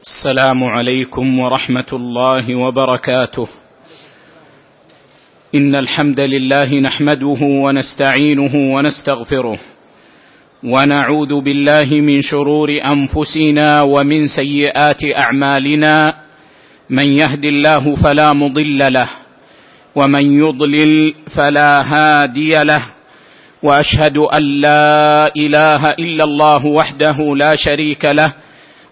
السلام عليكم ورحمة الله وبركاته. إن الحمد لله نحمده ونستعينه ونستغفره ونعوذ بالله من شرور أنفسنا ومن سيئات أعمالنا. من يهد الله فلا مضل له ومن يضلل فلا هادي له. وأشهد أن لا إله إلا الله وحده لا شريك له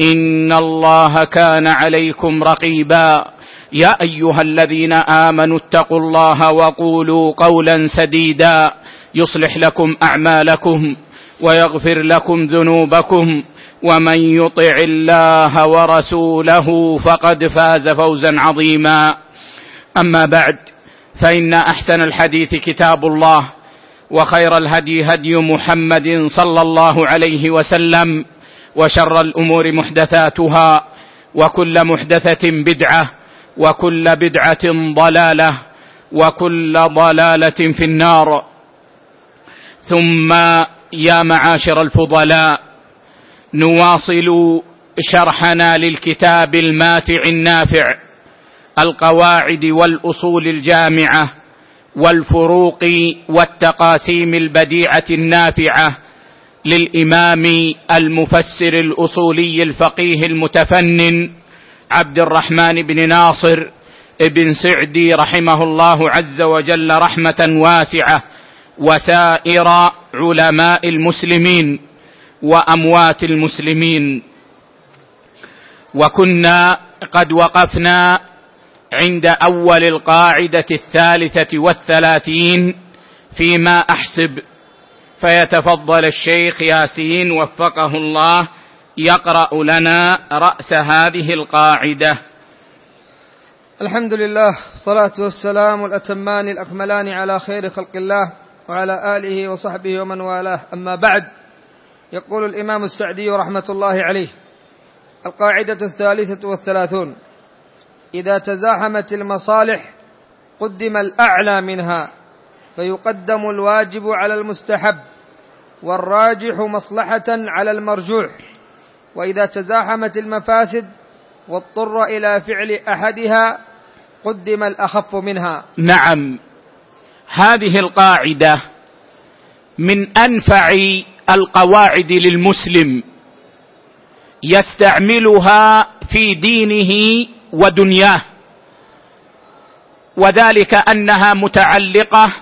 إن الله كان عليكم رقيبا. يا أيها الذين آمنوا اتقوا الله وقولوا قولا سديدا. يصلح لكم أعمالكم ويغفر لكم ذنوبكم. ومن يطع الله ورسوله فقد فاز فوزا عظيما. أما بعد فإن أحسن الحديث كتاب الله وخير الهدي هدي محمد صلى الله عليه وسلم. وشر الأمور محدثاتها وكل محدثة بدعة وكل بدعة ضلالة وكل ضلالة في النار. ثم يا معاشر الفضلاء نواصل شرحنا للكتاب الماتع النافع القواعد والأصول الجامعة والفروق والتقاسيم البديعة النافعة للإمام المفسر الأصولي الفقيه المتفنن عبد الرحمن بن ناصر بن سعدي رحمه الله عز وجل رحمة واسعة وسائر علماء المسلمين وأموات المسلمين. وكنا قد وقفنا عند أول القاعدة الثالثة والثلاثين فيما أحسب فيتفضل الشيخ ياسين وفقه الله يقرأ لنا رأس هذه القاعدة. الحمد لله الصلاه والسلام الأتمان الأكملان على خير خلق الله وعلى آله وصحبه ومن والاه. أما بعد يقول الإمام السعدي رحمة الله عليه القاعدة الثالثة والثلاثون إذا تزاحمت المصالح قدم الأعلى منها. فيقدم الواجب على المستحب والراجح مصلحة على المرجوح. وإذا تزاحمت المفاسد واضطر إلى فعل أحدها قدم الأخف منها. نعم. هذه القاعدة من أنفع القواعد للمسلم يستعملها في دينه ودنياه وذلك أنها متعلقة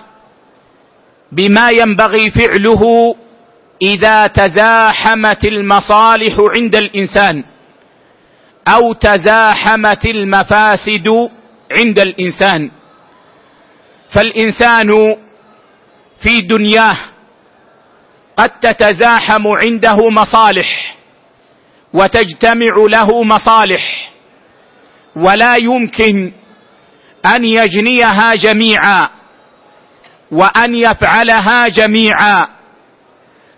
بما ينبغي فعله إذا تزاحمت المصالح عند الإنسان أو تزاحمت المفاسد عند الإنسان. فالإنسان في دنياه قد تتزاحم عنده مصالح وتجتمع له مصالح ولا يمكن أن يجنيها جميعا. وأن يفعلها جميعا.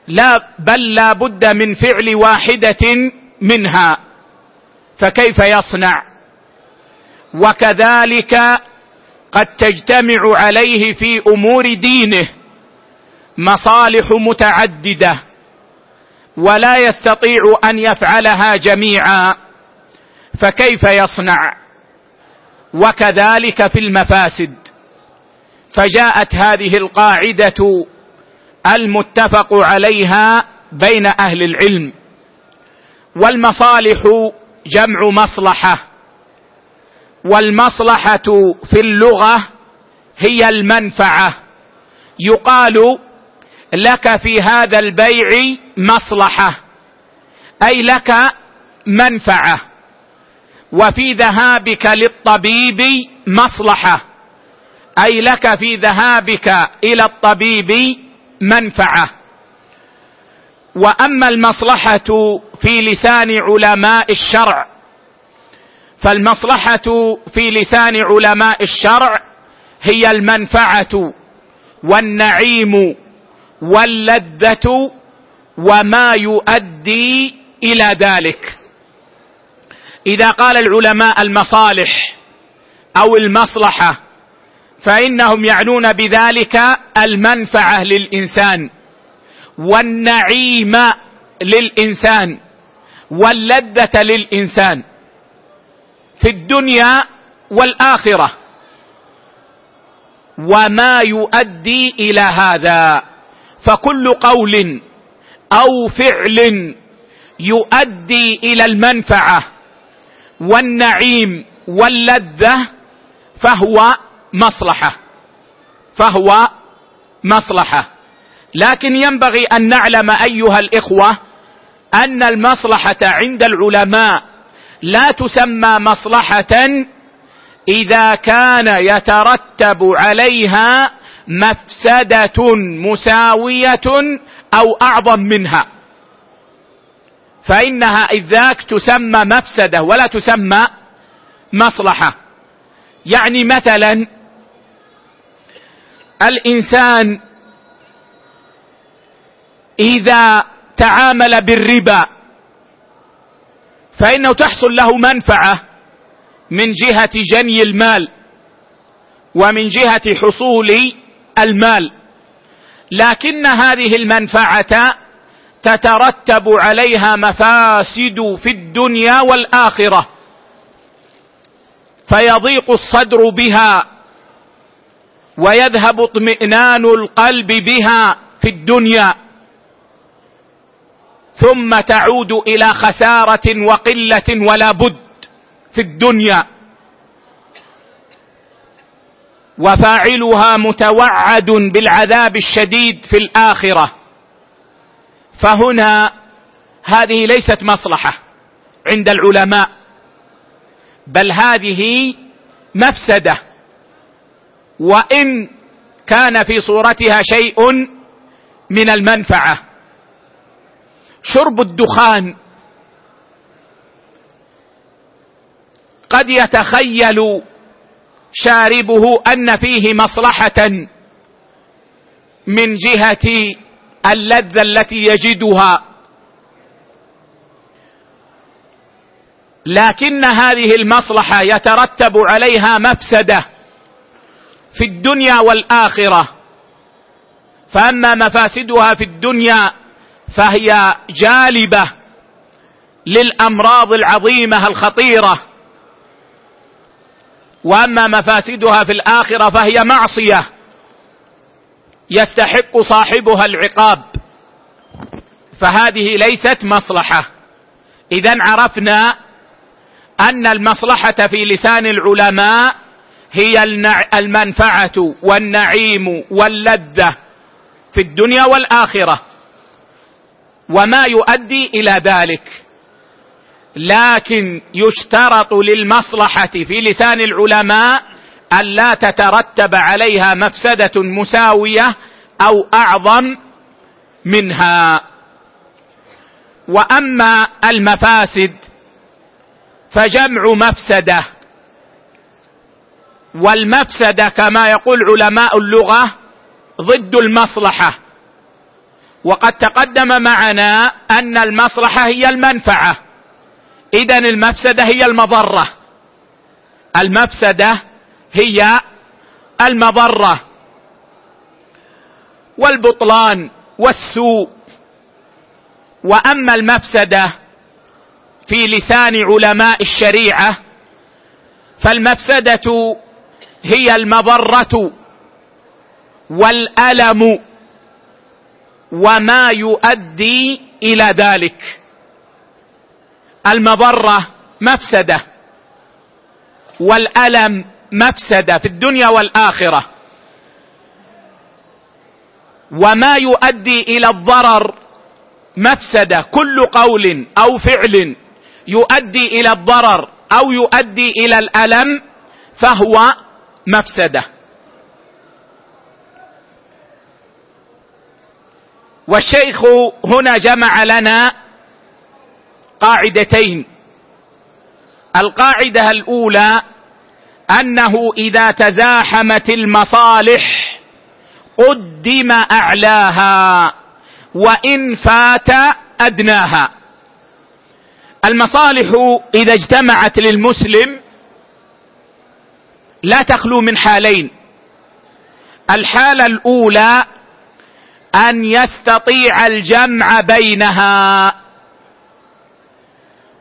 لا بل لا بد من فعل واحدة منها. فكيف يصنع؟ وكذلك قد تجتمع عليه في أمور دينه مصالح متعددة ولا يستطيع أن يفعلها جميعا. فكيف يصنع؟ وكذلك في المفاسد. فجاءت هذه القاعدة المتفق عليها بين أهل العلم والمصالح جمع مصلحة والمصلحة في اللغة هي المنفعة. يقال لك في هذا البيع مصلحة أي لك منفعة وفي ذهابك للطبيب مصلحة. أي لك في ذهابك إلى الطبيب منفعة. وأما المصلحة في لسان علماء الشرع فالمصلحة في لسان علماء الشرع هي المنفعة والنعيم واللذة وما يؤدي إلى ذلك. إذا قال العلماء المصالح أو المصلحة فإنهم يعنون بذلك المنفعة للإنسان والنعيم للإنسان واللذة للإنسان في الدنيا والآخرة. وما يؤدي إلى هذا فكل قول أو فعل يؤدي إلى المنفعة والنعيم واللذة فهو مصلحة. فهو مصلحة. لكن ينبغي أن نعلم أيها الإخوة أن المصلحة عند العلماء لا تسمى مصلحة إذا كان يترتب عليها مفسدة مساوية أو أعظم منها. فإنها اذ ذاك تسمى مفسدة ولا تسمى مصلحة. يعني مثلا الإنسان إذا تعامل بالربا فإنه تحصل له منفعة من جهة جني المال ومن جهة حصول المال. لكن هذه المنفعة تترتب عليها مفاسد في الدنيا والآخرة فيضيق الصدر بها ويذهب اطمئنان القلب بها في الدنيا. ثم تعود إلى خسارة وقلة ولا بد في الدنيا. وفاعلها متوعد بالعذاب الشديد في الآخرة. فهنا هذه ليست مصلحة عند العلماء بل هذه مفسدة. وإن كان في صورتها شيء من المنفعة. شرب الدخان. قد يتخيل شاربه أن فيه مصلحة من جهة اللذة التي يجدها. لكن هذه المصلحة يترتب عليها مفسدة. في الدنيا والآخرة. فأما مفاسدها في الدنيا فهي جالبة للأمراض العظيمة الخطيرة. وأما مفاسدها في الآخرة فهي معصية يستحق صاحبها العقاب. فهذه ليست مصلحة. اذا عرفنا أن المصلحة في لسان العلماء هي المنفعة والنعيم واللذة في الدنيا والآخرة. وما يؤدي إلى ذلك. لكن يشترط للمصلحة في لسان العلماء الا تترتب عليها مفسدة مساوية أو أعظم منها. وأما المفاسد فجمع مفسدة. والمفسده كما يقول علماء اللغة ضد المصلحة. وقد تقدم معنا أن المصلحة هي المنفعة. اذا المفسده هي المضرة. المفسده هي المضرة. والبطلان والسوء. وأما المفسده في لسان علماء الشريعة فالمفسدة هي المضره والألم وما يؤدي إلى ذلك. المضره مفسدة والألم مفسدة في الدنيا والآخرة. وما يؤدي إلى الضرر مفسدة. كل قول أو فعل يؤدي إلى الضرر أو يؤدي إلى الألم فهو مفسدة. والشيخ هنا جمع لنا قاعدتين. القاعدة الأولى أنه إذا تزاحمت المصالح قدم أعلاها وإن فات أدناها. المصالح إذا اجتمعت للمسلم لا تخلو من حالين. الحالة الأولى أن يستطيع الجمع بينها.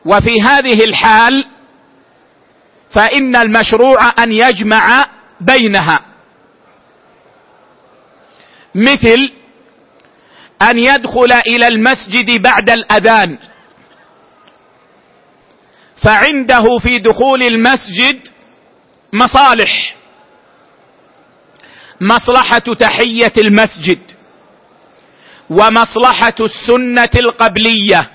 وفي هذه الحال فإن المشروع أن يجمع بينها. مثل أن يدخل إلى المسجد بعد الأذان. فعنده في دخول المسجد مصالح. مصلحة تحية المسجد. ومصلحة السنة القبلية.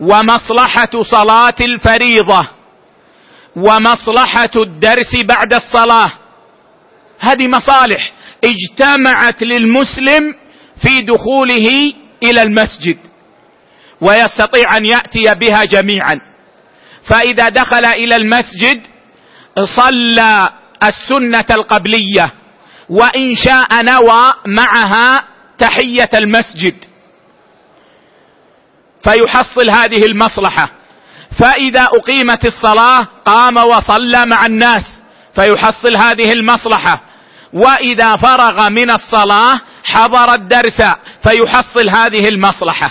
ومصلحة صلاة الفريضة. ومصلحة الدرس بعد الصلاة. هذه مصالح اجتمعت للمسلم في دخوله إلى المسجد. ويستطيع أن يأتي بها جميعا. فإذا دخل إلى المسجد صلى السنة القبلية وإن شاء نوى معها تحية المسجد. فيحصل هذه المصلحة. فإذا أقيمت الصلاة قام وصلى مع الناس فيحصل هذه المصلحة. وإذا فرغ من الصلاة حضر الدرس فيحصل هذه المصلحة.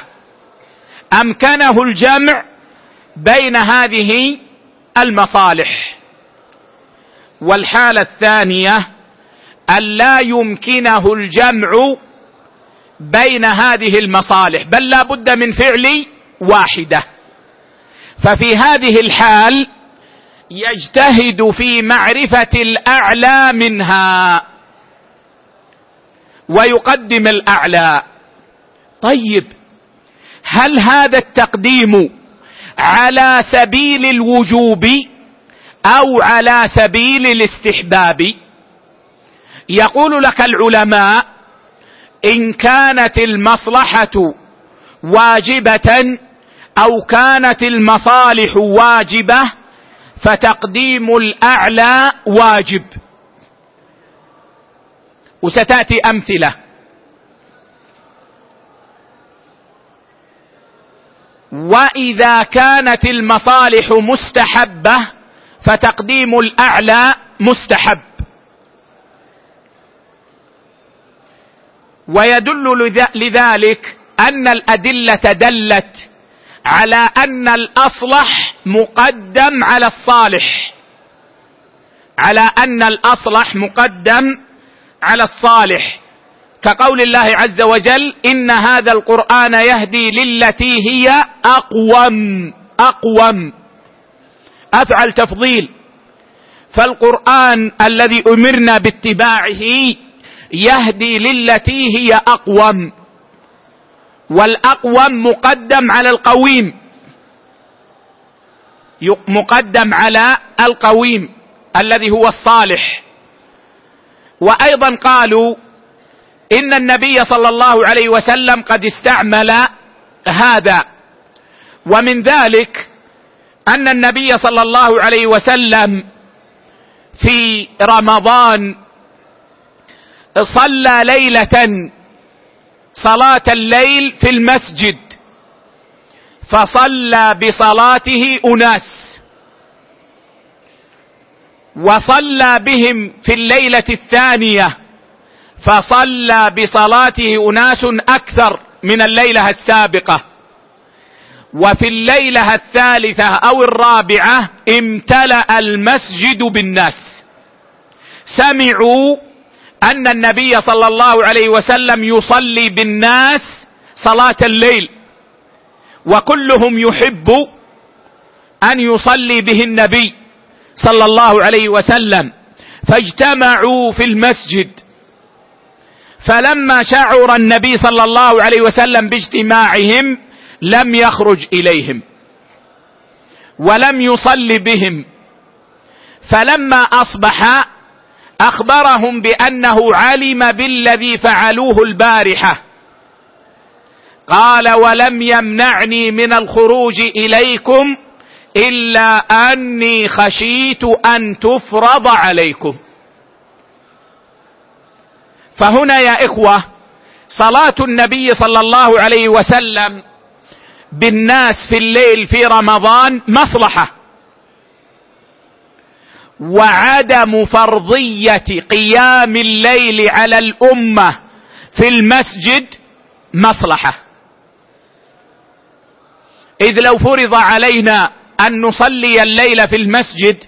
أمكنه الجمع بين هذه المصالح. والحالة الثانية أن لا يمكنه الجمع بين هذه المصالح بل لا بد من فعل واحدة. ففي هذه الحال يجتهد في معرفة الأعلى منها ويقدم الأعلى. طيب هل هذا التقديم على سبيل الوجوب أو على سبيل الاستحباب. يقول لك العلماء إن كانت المصلحة واجبة أو كانت المصالح واجبة فتقديم الأعلى واجب. وستأتي أمثلة. وإذا كانت المصالح مستحبة فتقديم الأعلى مستحب. ويدل لذلك أن الأدلة دلت على أن الأصلح مقدم على الصالح. على أن الأصلح مقدم على الصالح. كقول الله عز وجل إن هذا القرآن يهدي للتي هي أقوم أقوم. أفعل تفضيل. فالقرآن الذي أمرنا باتباعه يهدي للتي هي أقوم. والأقوم مقدم على القويم. مقدم على القويم الذي هو الصالح. وأيضا قالوا إن النبي صلى الله عليه وسلم قد استعمل هذا. ومن ذلك أن النبي صلى الله عليه وسلم في رمضان صلى ليلة صلاة الليل في المسجد فصلى بصلاته أناس وصلى بهم في الليلة الثانية فصلى بصلاته أناس أكثر من الليلة السابقة. وفي الليلة الثالثة أو الرابعة امتلأ المسجد بالناس. سمعوا أن النبي صلى الله عليه وسلم يصلي بالناس صلاة الليل وكلهم يحب أن يصلي به النبي صلى الله عليه وسلم. فاجتمعوا في المسجد. فلما شعر النبي صلى الله عليه وسلم باجتماعهم لم يخرج إليهم ولم يصل بهم. فلما أصبح أخبرهم بأنه علم بالذي فعلوه البارحة قال ولم يمنعني من الخروج إليكم إلا أني خشيت أن تفرض عليكم. فهنا يا إخوة صلاة النبي صلى الله عليه وسلم بالناس في الليل في رمضان مصلحة. وعدم فرضية قيام الليل على الأمة في المسجد مصلحة. إذ لو فرض علينا أن نصلي الليل في المسجد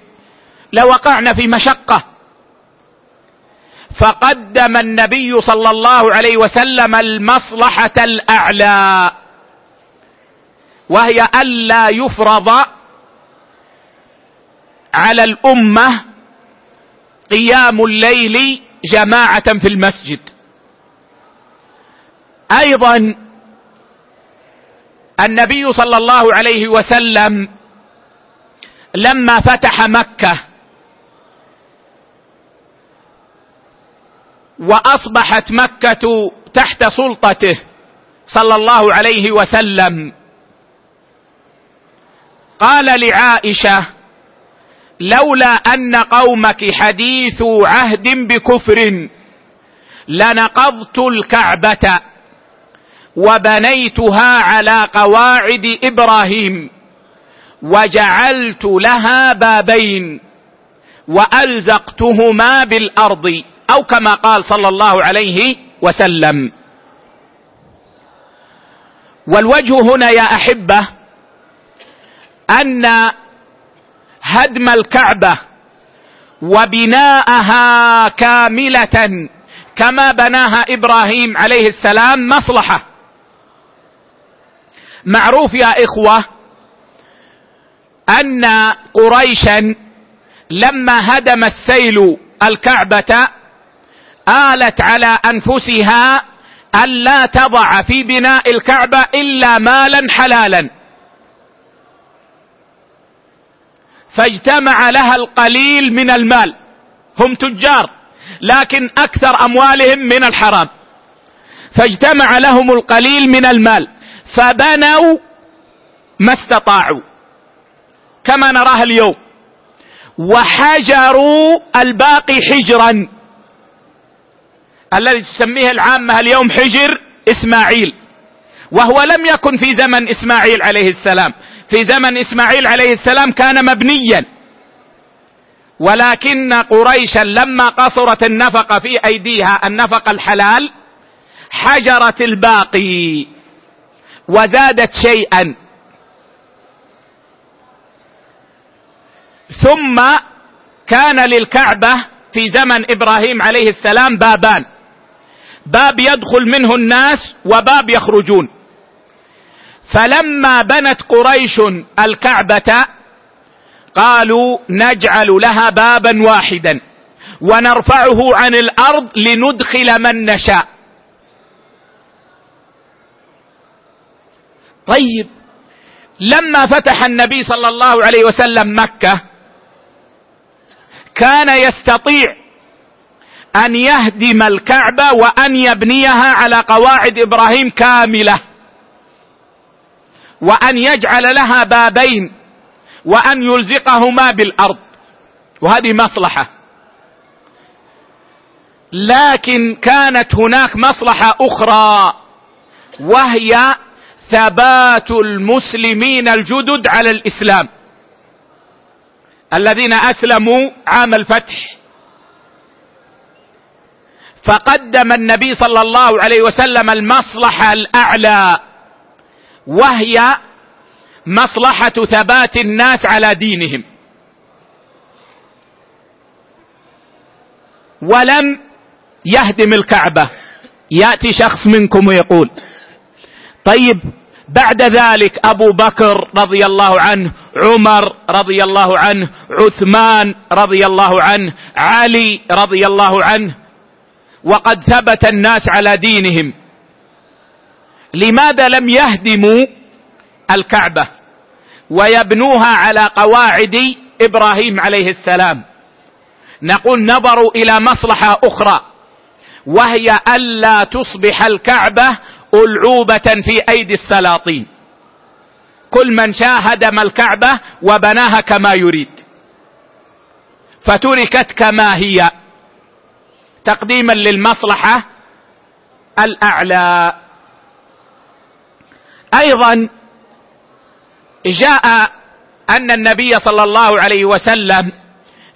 لوقعنا في مشقة. فقدم النبي صلى الله عليه وسلم المصلحة الأعلى. وهي ألا يفرض على الأمة قيام الليل جماعة في المسجد. أيضا النبي صلى الله عليه وسلم لما فتح مكة وأصبحت مكة تحت سلطته صلى الله عليه وسلم قال لعائشة لولا أن قومك حديث عهد بكفر لنقضت الكعبة وبنيتها على قواعد إبراهيم وجعلت لها بابين وألزقتهما بالأرض أو كما قال صلى الله عليه وسلم. والوجه هنا يا أحبة أن هدم الكعبة وبناءها كاملة كما بناها إبراهيم عليه السلام مصلحة. معروف يا إخوة أن قريشا لما هدم السيل الكعبة آلت على أنفسها ألا تضع في بناء الكعبة إلا مالا حلالا. فاجتمع لها القليل من المال. هم تجار لكن أكثر أموالهم من الحرام. فاجتمع لهم القليل من المال فبنوا ما استطاعوا. كما نراه اليوم. وحجروا الباقي حجرا. الذي تسميه العامة اليوم حجر إسماعيل. وهو لم يكن في زمن إسماعيل عليه السلام. في زمن إسماعيل عليه السلام كان مبنيا. ولكن قريشا لما قصرت النفقة في أيديها النفقة الحلال حجرت الباقي وزادت شيئا. ثم كان للكعبة في زمن إبراهيم عليه السلام بابان. باب يدخل منه الناس وباب يخرجون. فلما بنت قريش الكعبة قالوا نجعل لها بابا واحدا ونرفعه عن الأرض لندخل من نشاء. طيب لما فتح النبي صلى الله عليه وسلم مكة كان يستطيع أن يهدم الكعبة وأن يبنيها على قواعد إبراهيم كاملة. وأن يجعل لها بابين وأن يلزقهما بالأرض. وهذه مصلحة. لكن كانت هناك مصلحة أخرى وهي ثبات المسلمين الجدد على الإسلام. الذين أسلموا عام الفتح. فقدم النبي صلى الله عليه وسلم المصلحة الأعلى. وهي مصلحة ثبات الناس على دينهم. ولم يهدم الكعبة. يأتي شخص منكم ويقول طيب بعد ذلك أبو بكر رضي الله عنه عمر رضي الله عنه عثمان رضي الله عنه علي رضي الله عنه وقد ثبت الناس على دينهم. لماذا لم يهدموا الكعبة ويبنوها على قواعد إبراهيم عليه السلام؟ نقول نظروا إلى مصلحة أخرى وهي ألا تصبح الكعبة ألعوبة في أيدي السلاطين. كل من شاء هدم الكعبة وبناها كما يريد. فتركت كما هي. تقديما للمصلحة الأعلى. أيضا جاء أن النبي صلى الله عليه وسلم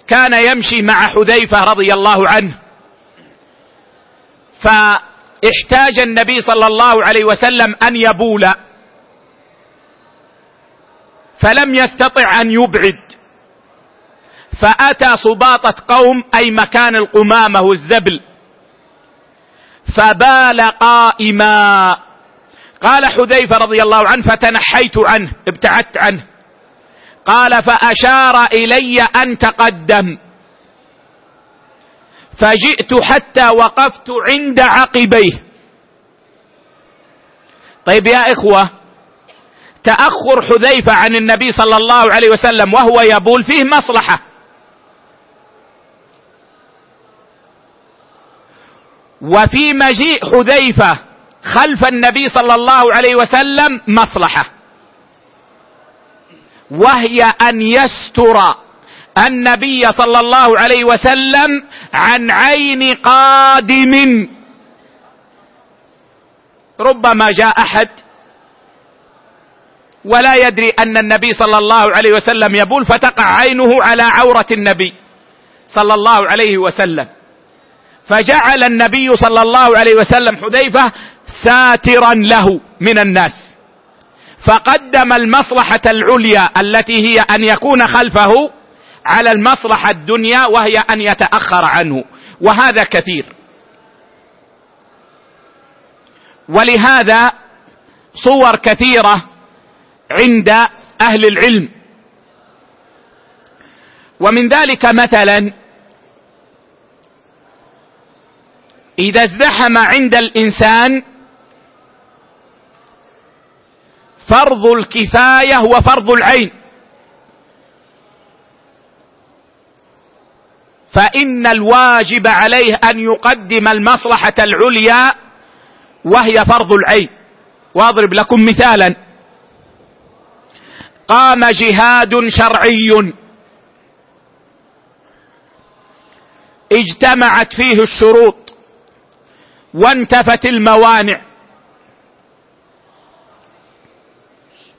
كان يمشي مع حذيفة رضي الله عنه فاحتاج النبي صلى الله عليه وسلم أن يبول فلم يستطع أن يبعد فأتى صباطة قوم أي مكان القمامة والزبل فبال قائما. قال حذيفة رضي الله عنه فتنحيت عنه ابتعدت عنه. قال فأشار إلي أن تقدم. فجئت حتى وقفت عند عقبيه. طيب يا إخوة تأخر حذيفة عن النبي صلى الله عليه وسلم وهو يبول فيه مصلحة. وفي مجيء حذيفة خلف النبي صلى الله عليه وسلم مصلحة. وهي أن يستر النبي صلى الله عليه وسلم عن عين قادم. ربما جاء أحد ولا يدري أن النبي صلى الله عليه وسلم يبول فتقع عينه على عورة النبي صلى الله عليه وسلم. فجعل النبي صلى الله عليه وسلم حذيفة ساترا له من الناس. فقدم المصلحة العليا التي هي أن يكون خلفه على المصلحة الدنيا وهي أن يتأخر عنه. وهذا كثير. ولهذا صور كثيرة عند أهل العلم. ومن ذلك مثلا إذا ازدحم عند الإنسان فرض الكفاية وفرض العين. فإن الواجب عليه أن يقدم المصلحة العليا وهي فرض العين. واضرب لكم مثالا. قام جهاد شرعي. اجتمعت فيه الشروط وانتفت الموانع.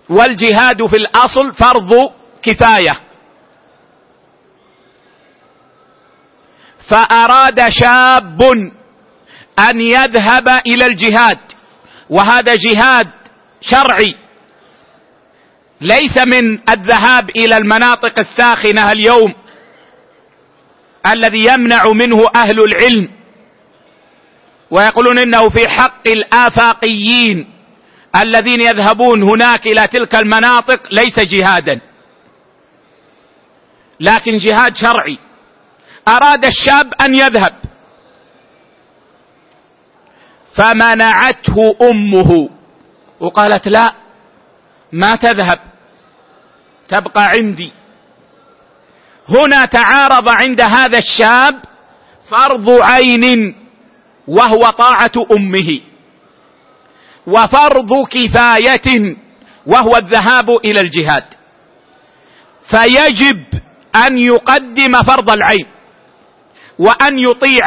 والجهاد في الأصل فرض كفاية. فأراد شاب أن يذهب إلى الجهاد وهذا جهاد شرعي. ليس من الذهاب إلى المناطق الساخنة اليوم الذي يمنع منه أهل العلم. ويقولون إنه في حق الآفاقيين. الذين يذهبون هناك إلى تلك المناطق ليس جهادا. لكن جهاد شرعي. أراد الشاب أن يذهب. فمنعته أمه. وقالت لا ما تذهب. تبقى عندي. هنا تعارض عند هذا الشاب فرض عين وهو طاعة أمه. وفرض كفاية وهو الذهاب إلى الجهاد. فيجب أن يقدم فرض العين وأن يطيع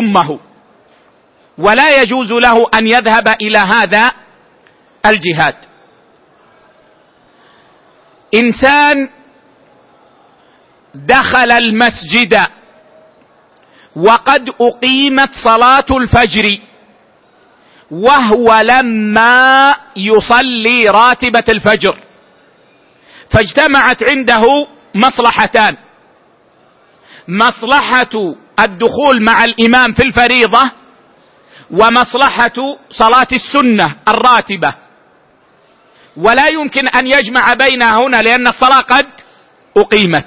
أمه. ولا يجوز له أن يذهب إلى هذا الجهاد. إنسان دخل المسجد وقد أقيمت صلاة الفجر. وهو لما يصلي راتبة الفجر. فاجتمعت عنده مصلحتان. مصلحة الدخول مع الإمام في الفريضة ومصلحة صلاة السنة الراتبة. ولا يمكن أن يجمع بينها هنا لأن الصلاة قد أقيمت.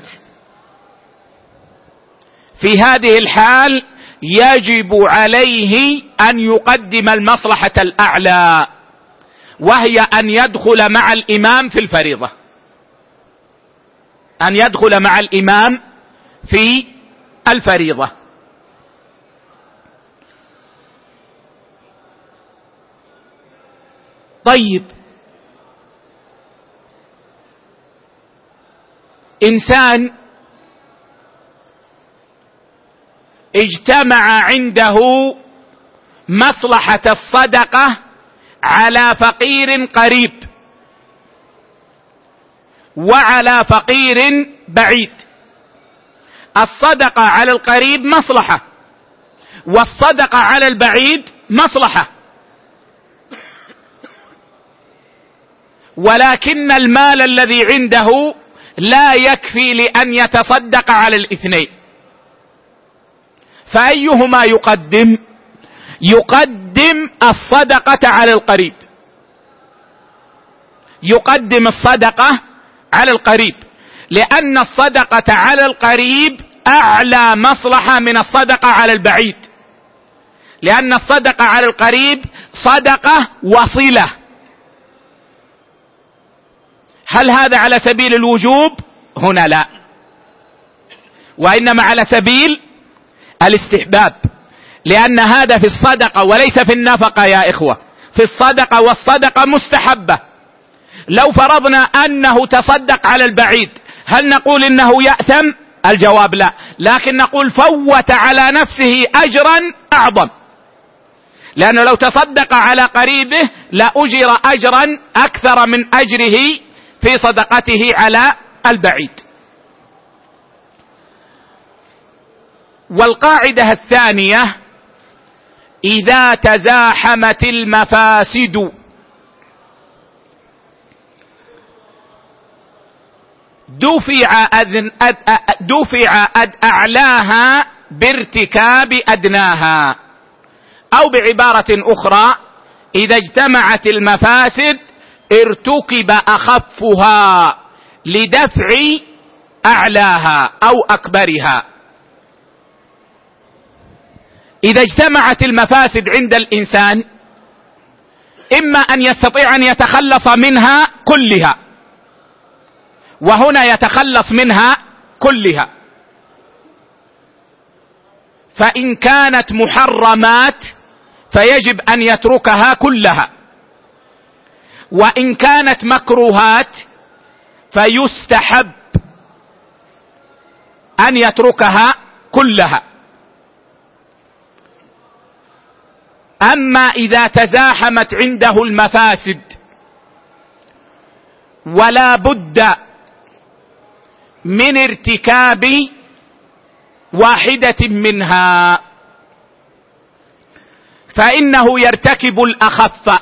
في هذه الحال يجب عليه أن يقدم المصلحة الأعلى وهي أن يدخل مع الإمام في الفريضة. أن يدخل مع الإمام في الفريضة. طيب. إنسان اجتمع عنده مصلحة الصدقة على فقير قريب وعلى فقير بعيد. الصدقة على القريب مصلحة والصدقة على البعيد مصلحة. ولكن المال الذي عنده لا يكفي لأن يتصدق على الاثنين. فأيهما يقدم؟ يقدم الصدقة على القريب. يقدم الصدقة على القريب. لأن الصدقة على القريب أعلى مصلحة من الصدقة على البعيد. لأن الصدقة على القريب صدقة وصلة. هل هذا على سبيل الوجوب؟ هنا لا. وإنما على سبيل الاستحباب. لأن هذا في الصدقة وليس في النفقة يا إخوة. في الصدقة والصدقة مستحبة. لو فرضنا أنه تصدق على البعيد هل نقول إنه يأثم؟ الجواب لا. لكن نقول فوت على نفسه اجرا أعظم. لأنه لو تصدق على قريبه لأجر اجرا أكثر من أجره في صدقته على البعيد. والقاعدة الثانية إذا تزاحمت المفاسد. دفع أذن أد دفع أد أعلاها بارتكاب أدناها. أو بعبارة أخرى إذا اجتمعت المفاسد ارتكب أخفها لدفع أعلاها أو أكبرها. إذا اجتمعت المفاسد عند الإنسان إما أن يستطيع أن يتخلص منها كلها وهنا يتخلص منها كلها. فإن كانت محرمات فيجب أن يتركها كلها. وإن كانت مكروهات فيستحب أن يتركها كلها. أما إذا تزاحمت عنده المفاسد ولا بد من ارتكاب واحدة منها. فإنه يرتكب الأخف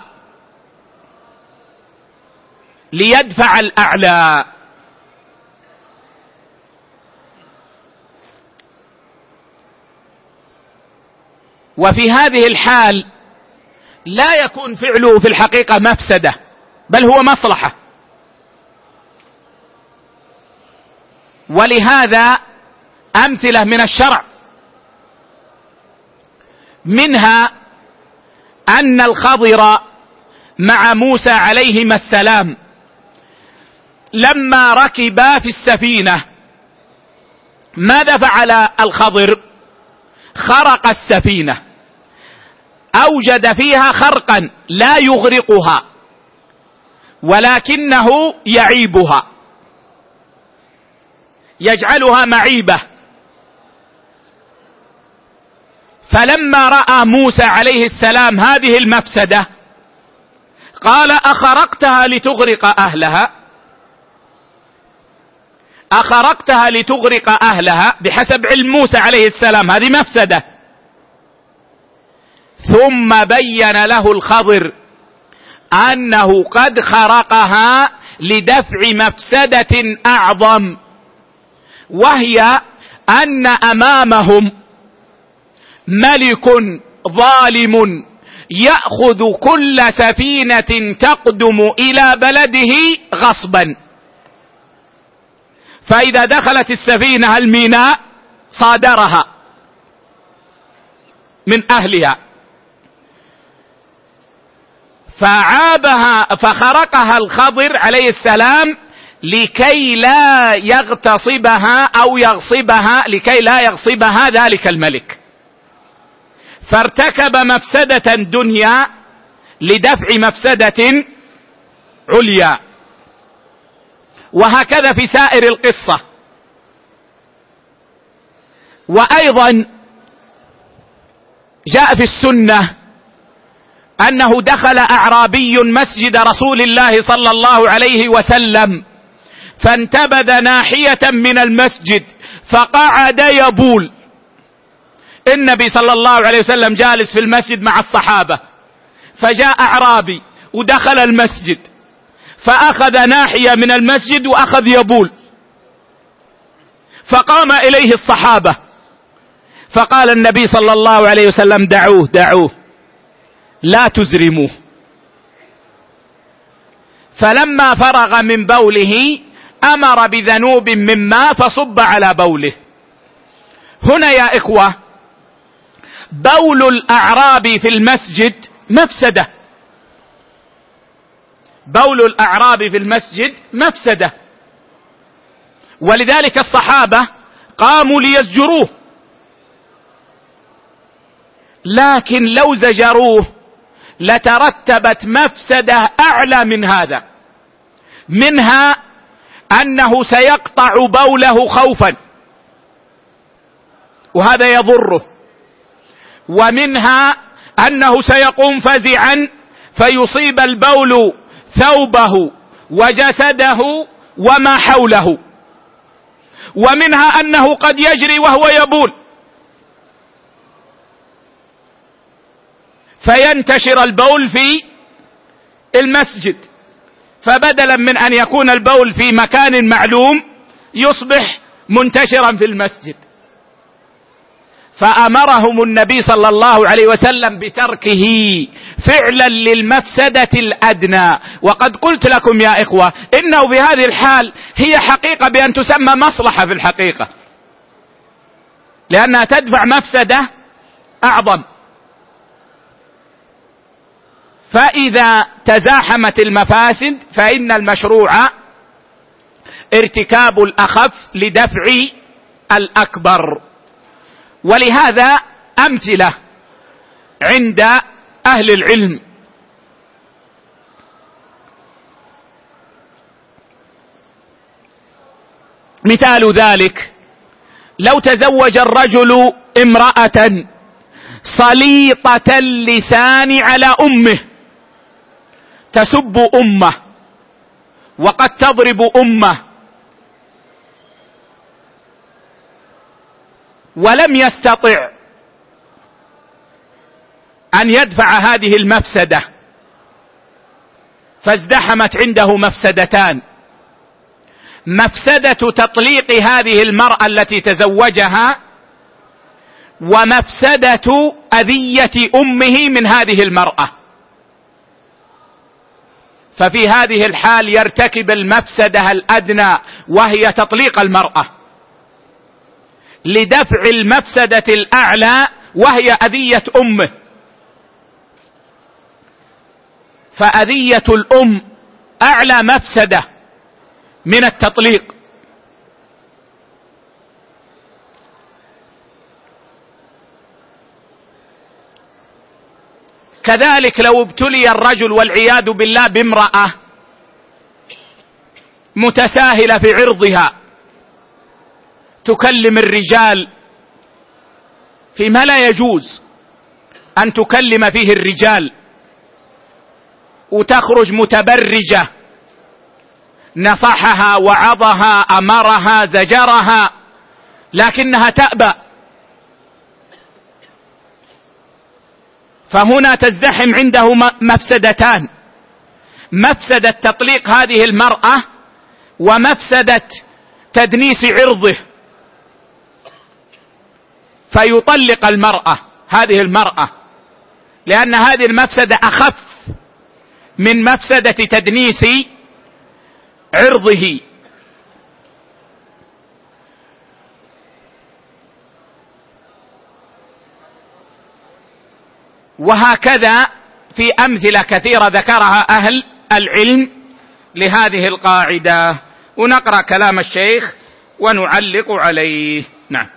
ليدفع الأعلى. وفي هذه الحال لا يكون فعله في الحقيقة مفسدة بل هو مصلحة. ولهذا أمثلة من الشرع منها أن الخضر مع موسى عليهما السلام لما ركبا في السفينة ماذا فعل الخضر؟ خرق السفينة. أوجد فيها خرقا لا يغرقها ولكنه يعيبها يجعلها معيبة. فلما رأى موسى عليه السلام هذه المفسدة قال أخرقتها لتغرق أهلها؟ أخرقتها لتغرق أهلها؟ بحسب علم موسى عليه السلام هذه مفسدة. ثم بين له الخضر أنه قد خرقها لدفع مفسدة أعظم وهي أن أمامهم ملك ظالم يأخذ كل سفينة تقدم إلى بلده غصبا. فإذا دخلت السفينة الميناء صادرها من أهلها. فعابها فخرقها الخضر عليه السلام لكي لا يغتصبها أو يغصبها لكي لا يغصبها ذلك الملك. فارتكب مفسدة دنيا لدفع مفسدة عليا. وهكذا في سائر القصة. وأيضا جاء في السنة أنه دخل أعرابي مسجد رسول الله صلى الله عليه وسلم فانتبذ ناحية من المسجد فقعد يبول. النبي صلى الله عليه وسلم جالس في المسجد مع الصحابة فجاء أعرابي ودخل المسجد فأخذ ناحية من المسجد وأخذ يبول. فقام إليه الصحابة فقال النبي صلى الله عليه وسلم دعوه دعوه. لا تزرموه. فلما فرغ من بوله أمر بذنوب من ماء فصب على بوله. هنا يا إخوة بول الأعراب في المسجد مفسدة. بول الأعراب في المسجد مفسدة. ولذلك الصحابة قاموا ليزجروه. لكن لو زجروه لترتبت مفسدة أعلى من هذا منها أنه سيقطع بوله خوفا وهذا يضره ومنها أنه سيقوم فزعا فيصيب البول ثوبه وجسده وما حوله ومنها أنه قد يجري وهو يبول. فينتشر البول في المسجد. فبدلا من أن يكون البول في مكان معلوم يصبح منتشرا في المسجد. فأمرهم النبي صلى الله عليه وسلم بتركه فعلا للمفسدة الأدنى. وقد قلت لكم يا إخوة إنه في هذه الحال هي حقيقة بأن تسمى مصلحة في الحقيقة. لأنها تدفع مفسدة أعظم. فإذا تزاحمت المفاسد فإن المشروع ارتكاب الأخف لدفع الأكبر. ولهذا أمثلة عند أهل العلم. مثال ذلك لو تزوج الرجل امرأة صليطة اللسان على أمه تسب أمة وقد تضرب أمة ولم يستطع أن يدفع هذه المفسدة فازدحمت عنده مفسدتان. مفسدة تطليق هذه المرأة التي تزوجها ومفسدة أذية أمه من هذه المرأة. ففي هذه الحال يرتكب المفسده الأدنى وهي تطليق المرأة. لدفع المفسدة الأعلى وهي أذية امه فأذية الأم أعلى مفسدة من التطليق. كذلك لو ابتلي الرجل والعياذ بالله بامرأة متساهلة في عرضها تكلم الرجال فيما لا يجوز أن تكلم فيه الرجال وتخرج متبرجة نصحها وعظها أمرها زجرها لكنها تأبى. فهنا تزدحم عنده مفسدتان. مفسدة تطليق هذه المرأة ومفسدة تدنيس عرضه. فيطلق المرأة هذه المرأة لأن هذه المفسدة أخف من مفسدة تدنيس عرضه. وهكذا في أمثلة كثيرة ذكرها أهل العلم لهذه القاعدة. ونقرأ كلام الشيخ ونعلق عليه. نعم.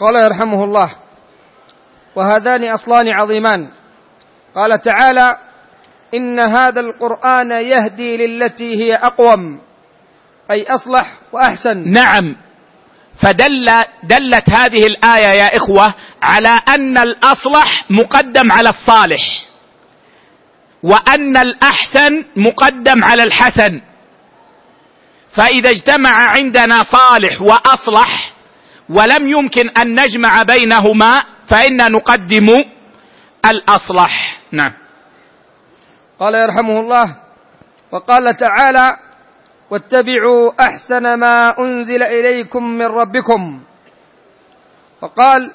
قال يرحمه الله وهذان أصلان عظيمان. قال تعالى إن هذا القرآن يهدي للتي هي أقوم أي أصلح وأحسن. نعم. فدل دلت هذه الآية يا إخوة على أن الأصلح مقدم على الصالح وأن الأحسن مقدم على الحسن. فإذا اجتمع عندنا صالح وأصلح ولم يمكن أن نجمع بينهما فانا نقدم الأصلح. نعم. قال يرحمه الله وقال تعالى واتبعوا أحسن ما أنزل إليكم من ربكم. وقال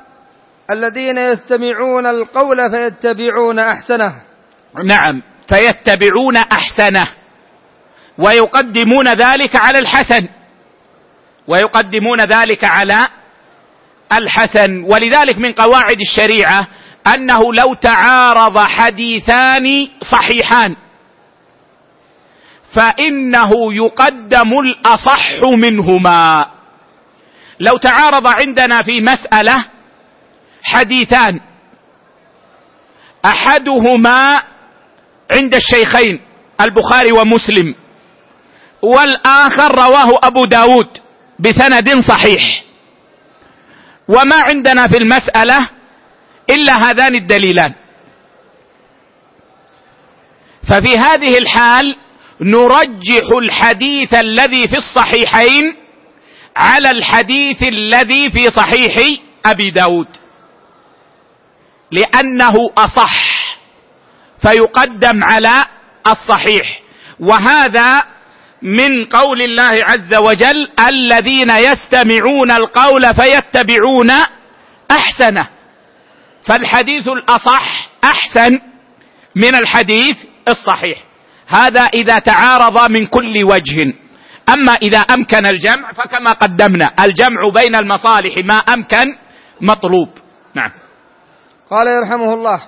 الذين يستمعون القول فيتبعون أحسنه. نعم فيتبعون أحسنه. ويقدمون ذلك على الحسن. ويقدمون ذلك على الحسن. ولذلك من قواعد الشريعة أنه لو تعارض حديثان صحيحان. فإنه يقدم الأصح منهما. لو تعارض عندنا في مسألة حديثان. أحدهما عند الشيخين البخاري ومسلم. والآخر رواه أبو داود بسند صحيح. وما عندنا في المسألة إلا هذان الدليلان. ففي هذه الحال نرجح الحديث الذي في الصحيحين على الحديث الذي في صحيح أبي داود. لأنه أصح فيقدم على الصحيح. وهذا من قول الله عز وجل الذين يستمعون القول فيتبعون أحسنه. فالحديث الأصح أحسن من الحديث الصحيح. هذا إذا تعارض من كل وجه. أما إذا أمكن الجمع فكما قدمنا الجمع بين المصالح ما أمكن مطلوب. نعم. قال يرحمه الله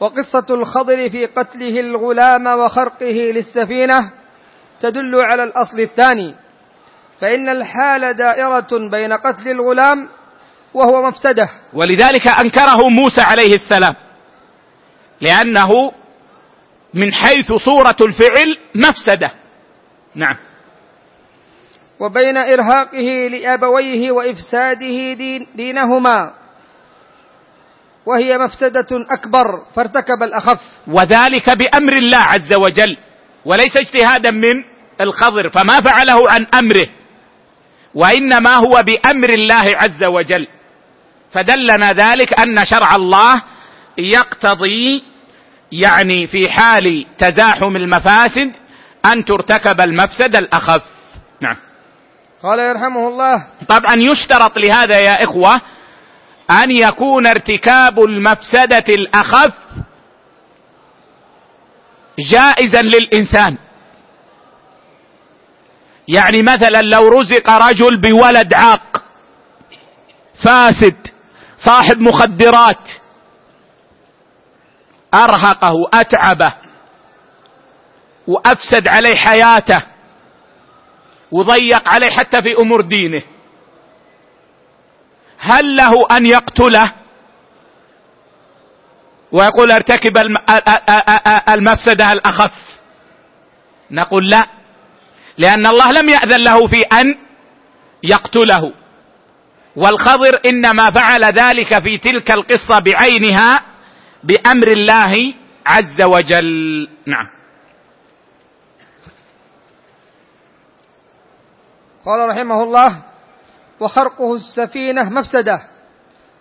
وقصة الخضر في قتله الغلام وخرقه للسفينة تدل على الأصل الثاني فإن الحال دائرة بين قتل الغلام وهو مفسدة. ولذلك أنكره موسى عليه السلام لأنه من حيث صورة الفعل مفسدة. نعم. وبين إرهاقه لأبويه وإفساده دين دينهما. وهي مفسدة أكبر فارتكب الأخف. وذلك بأمر الله عز وجل وليس اجتهادا من الخضر فما فعله عن أمره وإنما هو بأمر الله عز وجل. فدلنا ذلك أن شرع الله يقتضي يعني في حال تزاحم المفاسد أن ترتكب المفسده الأخف. نعم. قال يرحمه الله. طبعا يشترط لهذا يا إخوة أن يكون ارتكاب المفسدة الأخف جائزا للإنسان. يعني مثلا لو رزق رجل بولد عاق فاسد صاحب مخدرات أرهقه أتعبه وأفسد عليه حياته وضيق عليه حتى في أمور دينه. هل له أن يقتله؟ ويقول أرتكب المفسدة الأخف. نقول لا لأن الله لم يأذن له في أن يقتله. والخضر إنما فعل ذلك في تلك القصة بعينها بأمر الله عز وجل. نعم. قال رحمه الله وخرقه السفينة مفسدة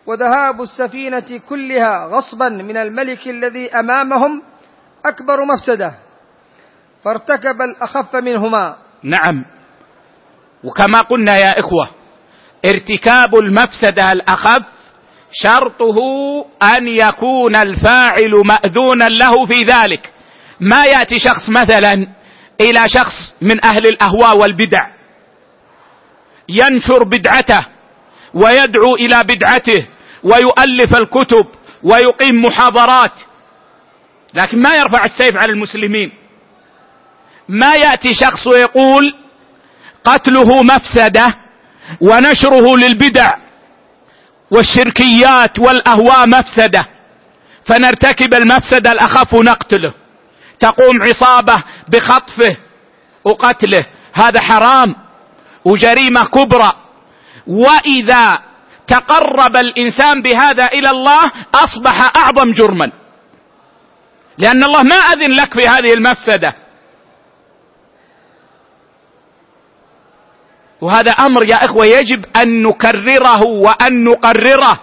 وذهاب السفينة كلها غصبا من الملك الذي أمامهم أكبر مفسدة فارتكب الأخف منهما. نعم. وكما قلنا يا إخوة ارتكاب المفسدة الأخف شرطه أن يكون الفاعل مأذونا له في ذلك. ما يأتي شخص مثلا إلى شخص من أهل الأهواء والبدع ينشر بدعته ويدعو إلى بدعته ويؤلف الكتب ويقيم محاضرات لكن ما يرفع السيف على المسلمين. ما يأتي شخص ويقول قتله مفسدة ونشره للبدع والشركيات والاهواء مفسدة فنرتكب المفسده الأخف نقتله تقوم عصابة بخطفه وقتله. هذا حرام وجريمة كبرى. وإذا تقرب الإنسان بهذا إلى الله أصبح أعظم جرما. لأن الله ما أذن لك في هذه المفسدة. وهذا أمر يا إخوة يجب أن نكرره وأن نقرره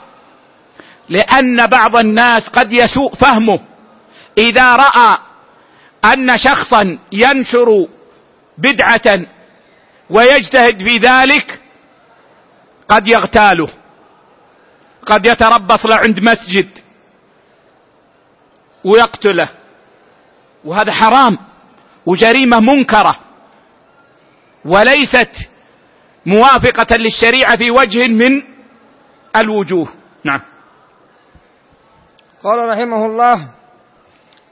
لأن بعض الناس قد يسوء فهمه. إذا رأى أن شخصا ينشر بدعة ويجتهد في ذلك قد يغتاله قد يتربص له عند مسجد ويقتله. وهذا حرام وجريمة منكرة وليست موافقة للشريعة في وجه من الوجوه. نعم. قال رحمه الله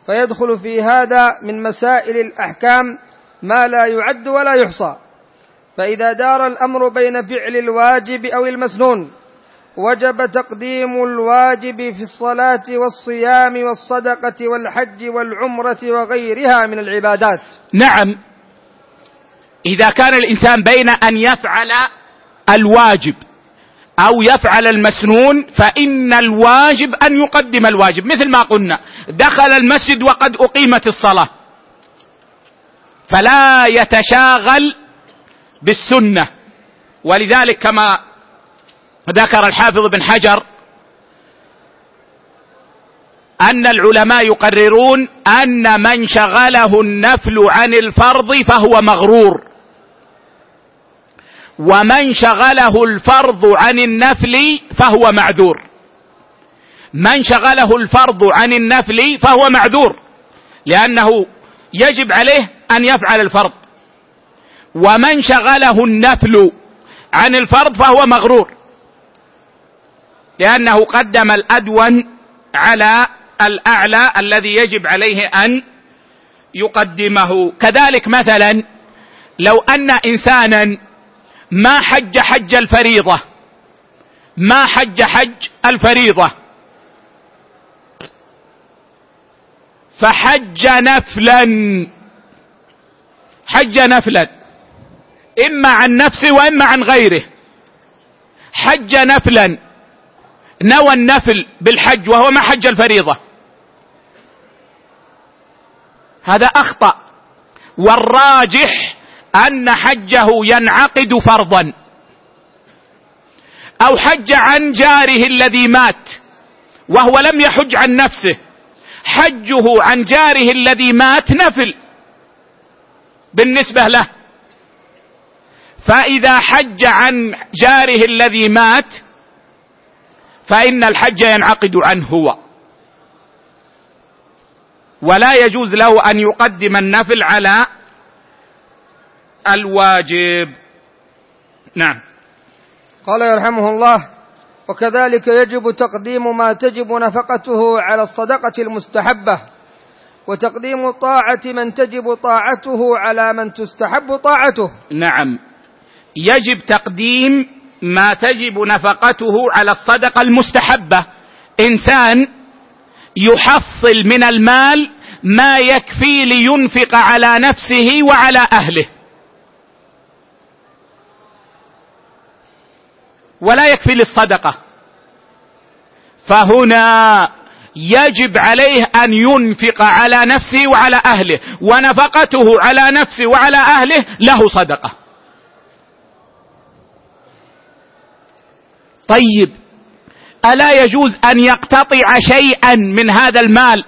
فيدخل في هذا من مسائل الأحكام ما لا يعد ولا يحصى. فإذا دار الأمر بين فعل الواجب أو المسنون وجب تقديم الواجب في الصلاة والصيام والصدقة والحج والعمرة وغيرها من العبادات. نعم. إذا كان الإنسان بين أن يفعل الواجب أو يفعل المسنون فإن الواجب أن يقدم الواجب مثل ما قلنا دخل المسجد وقد أقيمت الصلاة. فلا يتشاغل بالسنة. ولذلك كما ذكر الحافظ بن حجر أن العلماء يقررون أن من شغله النفل عن الفرض فهو مغرور. ومن شغله الفرض عن النفل فهو معذور. من شغله الفرض عن النفل فهو معذور لأنه يجب عليه أن يفعل الفرض. ومن شغله النفل عن الفرض فهو مغرور لأنه قدم الأدون على الأعلى الذي يجب عليه أن يقدمه. كذلك مثلا لو أن انسانا ما حج حج الفريضة. ما حج حج الفريضة. فحج نفلا. حج نفلا. إما عن نفسه وإما عن غيره. حج نفلا. نوى النفل بالحج وهو ما حج الفريضة. هذا أخطأ. والراجح أن حجه ينعقد فرضا. أو حج عن جاره الذي مات وهو لم يحج عن نفسه. حجه عن جاره الذي مات نفل. بالنسبة له. فإذا حج عن جاره الذي مات فإن الحج ينعقد عنه هو. ولا يجوز له أن يقدم النفل على الواجب. نعم. قال يرحمه الله وكذلك يجب تقديم ما تجب نفقته على الصدقة المستحبة وتقديم طاعة من تجب طاعته على من تستحب طاعته. نعم. يجب تقديم ما تجب نفقته على الصدقة المستحبة. إنسان يحصل من المال ما يكفي لينفق على نفسه وعلى أهله. ولا يكفي للصدقة. فهنا يجب عليه أن ينفق على نفسه وعلى أهله ونفقته على نفسه وعلى أهله له صدقة. طيب ألا يجوز أن يقتطع شيئا من هذا المال؟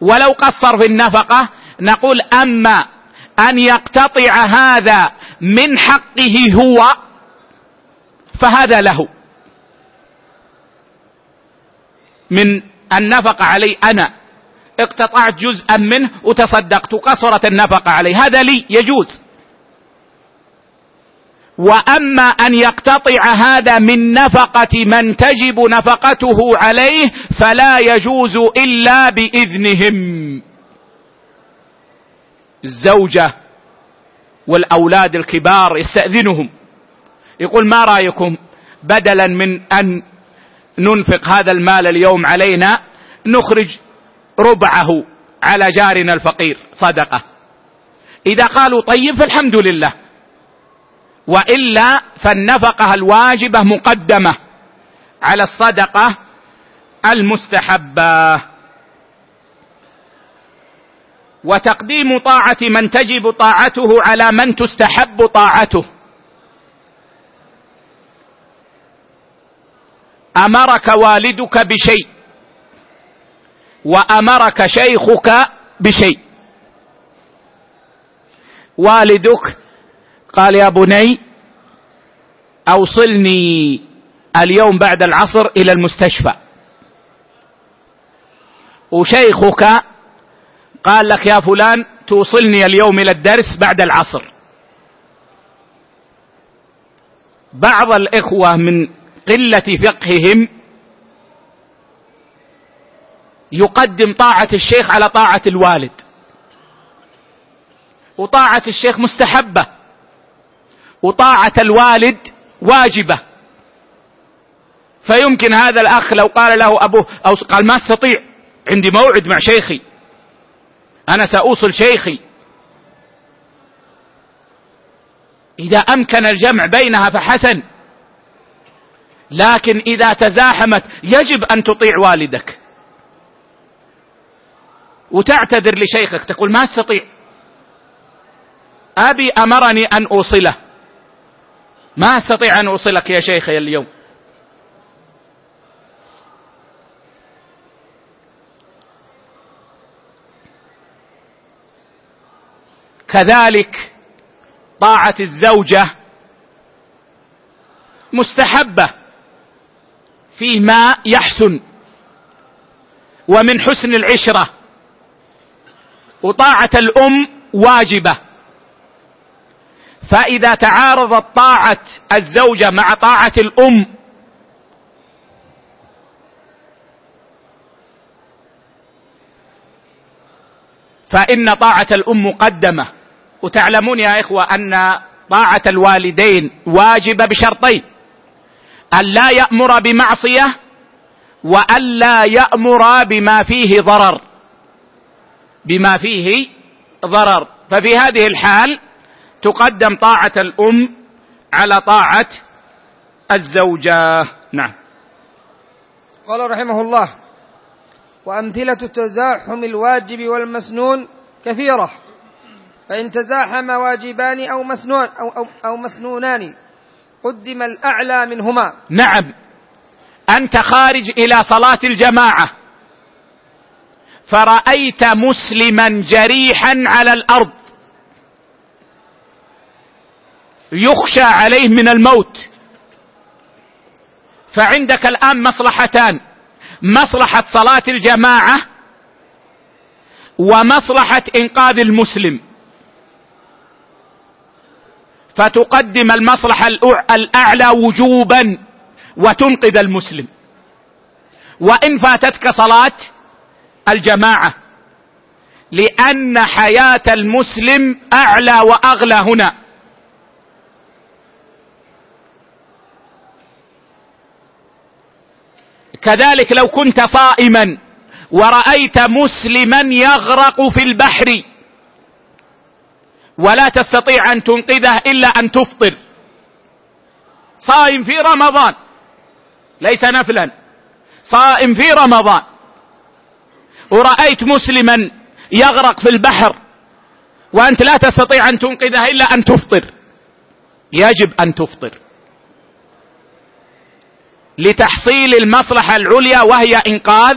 ولو قصر في النفقة نقول أما أن يقتطع هذا من حقه هو فهذا له. من النفقه علي أنا. اقتطعت جزءا منه وتصدقت وقصرت النفقه علي. هذا لي يجوز. وأما أن يقتطع هذا من نفقة من تجب نفقته عليه فلا يجوز إلا بإذنهم. الزوجة والأولاد الكبار يستأذنهم. يقول ما رأيكم بدلا من أن ننفق هذا المال اليوم علينا نخرج ربعه على جارنا الفقير. صدقة. إذا قالوا طيب فالحمد لله. وإلا فالنفقة الواجبة مقدمة على الصدقة المستحبة. وتقديم طاعة من تجب طاعته على من تستحب طاعته. أمرك والدك بشيء. وأمرك شيخك بشيء. والدك قال يا بني أوصلني اليوم بعد العصر إلى المستشفى. وشيخك قال لك يا فلان توصلني اليوم إلى الدرس بعد العصر. بعض الإخوة من قلة فقههم يقدم طاعة الشيخ على طاعة الوالد. وطاعة الشيخ مستحبة. وطاعة الوالد واجبة. فيمكن هذا الأخ لو قال له أبوه أو قال ما أستطيع عندي موعد مع شيخي. أنا سأوصل شيخي. إذا أمكن الجمع بينها فحسن. لكن إذا تزاحمت يجب أن تطيع والدك. وتعتذر لشيخك تقول ما أستطيع. أبي أمرني أن أوصله. ما أستطيع أن أوصلك يا شيخي اليوم. كذلك طاعة الزوجة مستحبة. فيما يحسن. ومن حسن العشرة وطاعة الأم واجبة. فإذا تعارضت طاعة الزوجة مع طاعة الأم فإن طاعة الأم مقدمة. وتعلمون يا إخوة أن طاعة الوالدين واجبة بشرطين. أن لا يأمر بمعصية وأن لا يأمر بما فيه ضرر. بما فيه ضرر. ففي هذه الحال تقدم طاعة الأم على طاعة الزوجة. نعم. قال رحمه الله وأمثلة تزاحم الواجب والمسنون كثيرة فإن تزاحم واجبان أو مسنون أو, أو, أو مسنونان قدم الأعلى منهما. نعم. أنت خارج إلى صلاة الجماعة. فرأيت مسلما جريحا على الأرض. يخشى عليه من الموت. فعندك الآن مصلحتان. مصلحة صلاة الجماعة ومصلحة إنقاذ المسلم. فتقدم المصلحة الأعلى وجوبا وتنقذ المسلم. وإن فاتتك صلاة الجماعة لأن حياة المسلم أعلى وأغلى هنا. كذلك لو كنت صائما ورأيت مسلما يغرق في البحر ولا تستطيع أن تنقذه إلا أن تفطر. صائم في رمضان. ليس نفلا. صائم في رمضان. ورأيت مسلما يغرق في البحر. وأنت لا تستطيع أن تنقذه إلا أن تفطر. يجب أن تفطر. لتحصيل المصلحة العليا وهي إنقاذ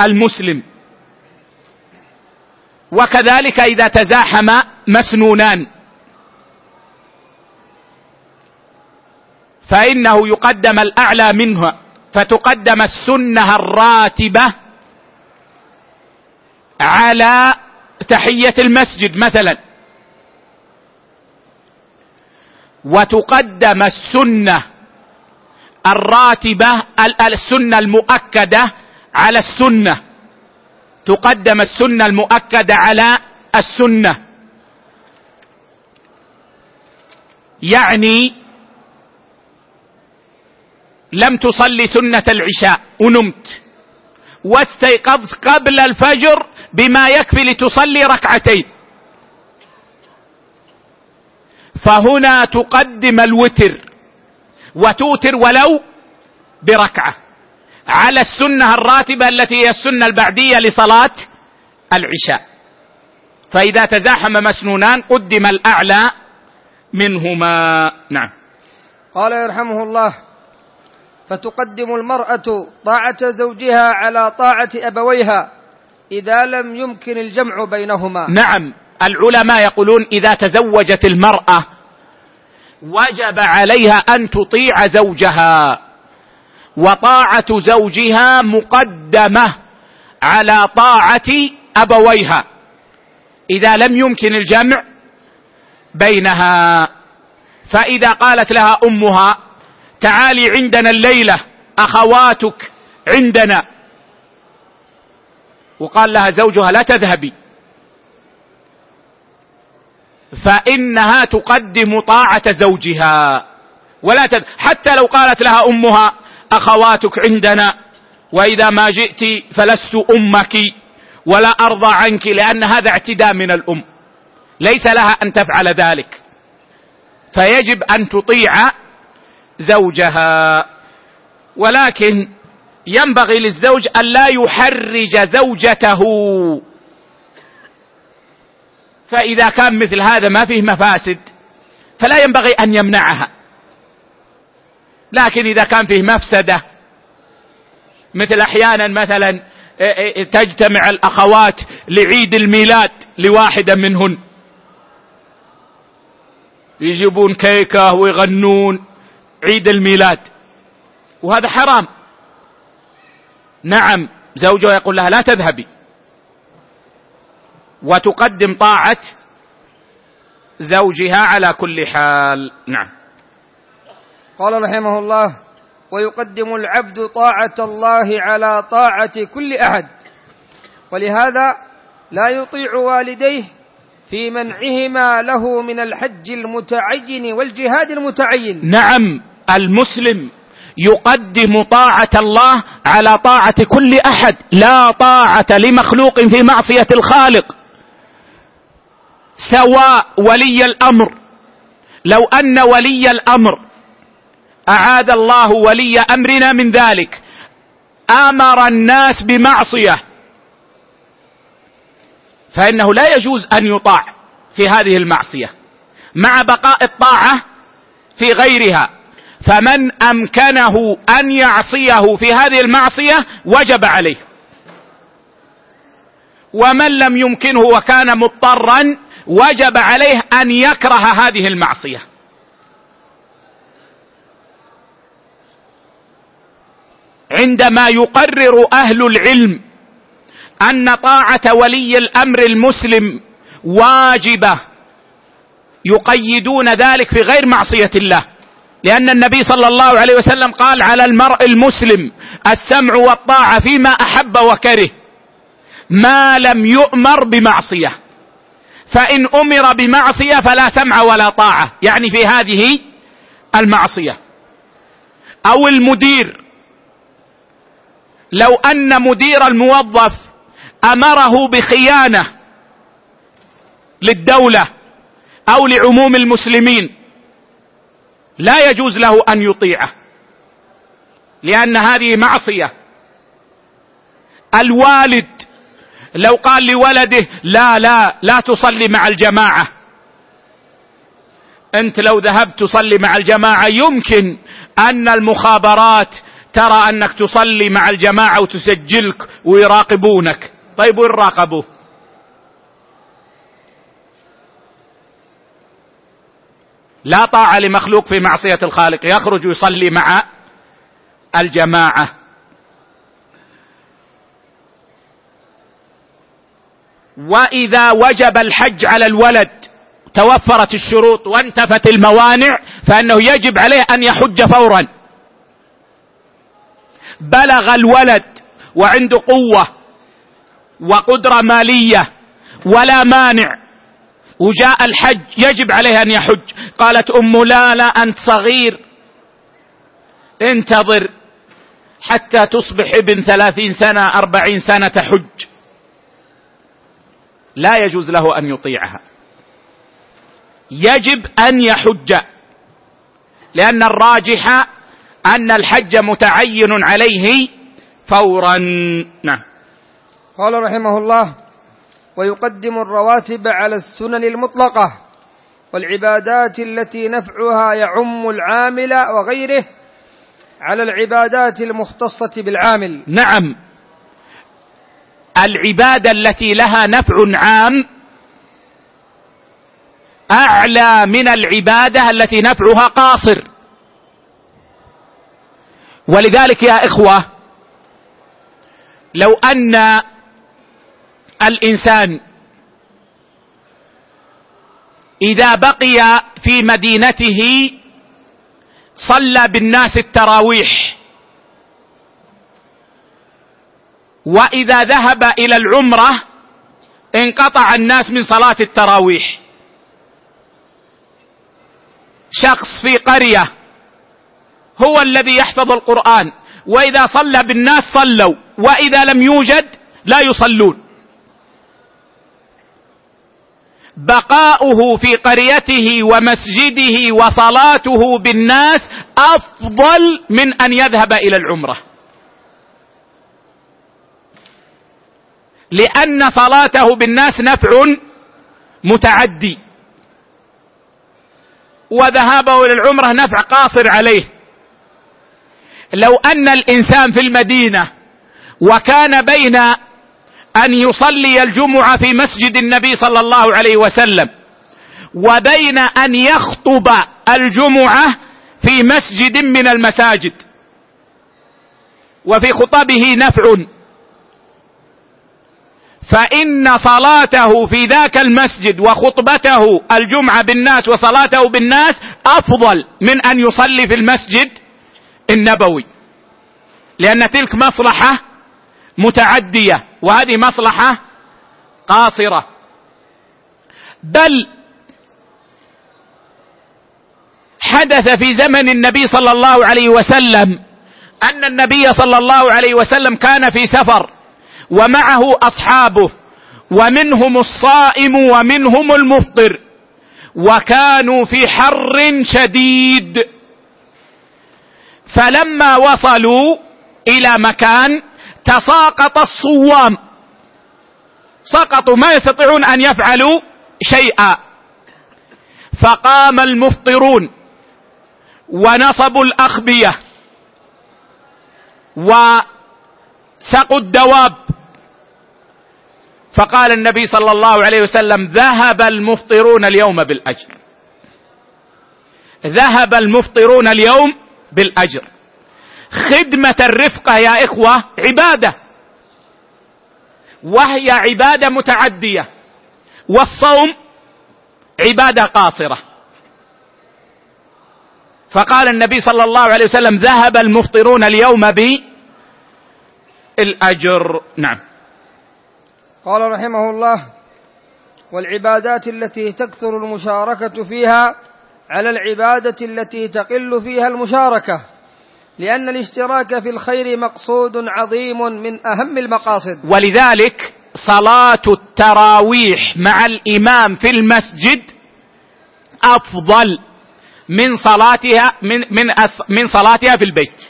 المسلم. وكذلك إذا تزاحم مسنونان. فإنه يقدم الأعلى منها فتقدم السنة الراتبة على تحية المسجد مثلا. وتقدم السنة الراتبة السنة المؤكدة على السنة. تقدم السنة المؤكدة على السنة. يعني لم تصلي سنة العشاء ونمت. واستيقظت قبل الفجر بما يكفي لتصلي ركعتين. فهنا تقدم الوتر وتوتر ولو بركعة. على السنة الراتبة التي هي السنة البعدية لصلاة العشاء. فإذا تزاحم مسنونان قدم الأعلى منهما. نعم. قال يرحمه الله فتقدم المرأة طاعة زوجها على طاعة أبويها إذا لم يمكن الجمع بينهما. نعم. العلماء يقولون إذا تزوجت المرأة وجب عليها أن تطيع زوجها. وطاعة زوجها مقدمة على طاعة أبويها. إذا لم يمكن الجمع بينها فإذا قالت لها أمها تعالي عندنا الليلة أخواتك عندنا. وقال لها زوجها لا تذهبي. فإنها تقدم طاعة زوجها. ولا تد... حتى لو قالت لها أمها أخواتك عندنا وإذا ما جئت فلست أمك ولا أرضى عنك لأن هذا اعتداء من الأم. ليس لها أن تفعل ذلك. فيجب أن تطيع زوجها. ولكن ينبغي للزوج أن لا يحرج زوجته. فإذا كان مثل هذا ما فيه مفاسد فلا ينبغي أن يمنعها. لكن إذا كان فيه مفسدة مثل أحيانا مثلا تجتمع الأخوات لعيد الميلاد لواحدة منهن. يجيبون كيكة ويغنون عيد الميلاد. وهذا حرام. نعم زوجها يقول لها لا تذهبي. وتقدم طاعة زوجها على كل حال. نعم. قال رحمه الله ويقدم العبد طاعة الله على طاعة كل أحد. ولهذا لا يطيع والديه في منعهما له من الحج المتعين والجهاد المتعين. نعم المسلم يقدم طاعة الله على طاعة كل أحد لا طاعة لمخلوق في معصية الخالق. سواء ولي الأمر لو أن ولي الأمر اعاد الله ولي أمرنا من ذلك. آمر الناس بمعصية. فإنه لا يجوز أن يطاع في هذه المعصية. مع بقاء الطاعة في غيرها. فمن أمكنه أن يعصيه في هذه المعصية وجب عليه. ومن لم يمكنه وكان مضطرا وجب عليه أن يكره هذه المعصية. عندما يقرر أهل العلم أن طاعة ولي الأمر المسلم واجبة يقيدون ذلك في غير معصية الله. لأن النبي صلى الله عليه وسلم قال على المرء المسلم السمع والطاعة فيما أحب وكره ما لم يؤمر بمعصية. فإن أمر بمعصية فلا سمع ولا طاعة. يعني في هذه المعصية. أو المدير لو أن مدير الموظف أمره بخيانة للدولة أو لعموم المسلمين لا يجوز له أن يطيعه لأن هذه معصية. الوالد لو قال لولده لا لا لا تصلي مع الجماعة. أنت لو ذهبت تصلي مع الجماعة يمكن أن المخابرات ترى أنك تصلي مع الجماعة وتسجلك ويراقبونك. طيب وين راقبوه؟ لا طاعة لمخلوق في معصية الخالق. يخرج يصلي مع الجماعة. وإذا وجب الحج على الولد توفرت الشروط وانتفت الموانع فإنه يجب عليه أن يحج فورا. بلغ الولد وعنده قوة وقدرة مالية ولا مانع وجاء الحج يجب عليه أن يحج. قالت أم لا لا أنت صغير. انتظر حتى تصبح ابن ثلاثين سنة أربعين سنة تحج. لا يجوز له أن يطيعها. يجب أن يحج لأن الراجح أن الحج متعين عليه فورا. نعم. قال رحمه الله ويقدم الرواتب على السنن المطلقة والعبادات التي نفعها يعم العامل وغيره على العبادات المختصة بالعامل. نعم. العبادة التي لها نفع عام أعلى من العبادة التي نفعها قاصر. ولذلك يا إخوة لو أن الإنسان إذا بقي في مدينته صلى بالناس التراويح وإذا ذهب إلى العمرة انقطع الناس من صلاة التراويح. شخص في قرية هو الذي يحفظ القرآن. وإذا صلى بالناس صلوا. وإذا لم يوجد لا يصلون. بقاؤه في قريته ومسجده وصلاته بالناس أفضل من أن يذهب إلى العمرة. لأن صلاته بالناس نفع متعدي. وذهابه إلى العمرة نفع قاصر عليه. لو أن الإنسان في المدينة وكان بين أن يصلي الجمعة في مسجد النبي صلى الله عليه وسلم وبين أن يخطب الجمعة في مسجد من المساجد وفي خطبه نفع فإن صلاته في ذاك المسجد وخطبته الجمعة بالناس وصلاته بالناس أفضل من أن يصلي في المسجد النبوي. لأن تلك مصلحة متعدية وهذه مصلحة قاصرة. بل حدث في زمن النبي صلى الله عليه وسلم أن النبي صلى الله عليه وسلم كان في سفر ومعه أصحابه ومنهم الصائم ومنهم المفطر وكانوا في حر شديد. فلما وصلوا إلى مكان تساقط الصوام. سقطوا ما يستطيعون أن يفعلوا شيئا. فقام المفطرون ونصبوا الأخبية وسقوا الدواب. فقال النبي صلى الله عليه وسلم ذهب المفطرون اليوم بالأجر. ذهب المفطرون اليوم بالأجر. خدمة الرفقه يا إخوة عبادة. وهي عبادة متعدية. والصوم عبادة قاصرة. فقال النبي صلى الله عليه وسلم ذهب المفطرون اليوم بالاجر نعم. قال رحمه الله والعبادات التي تكثر المشاركة فيها على العبادة التي تقل فيها المشاركة لأن الاشتراك في الخير مقصود عظيم من أهم المقاصد. ولذلك صلاة التراويح مع الإمام في المسجد أفضل من صلاتها من من من صلاتها في البيت.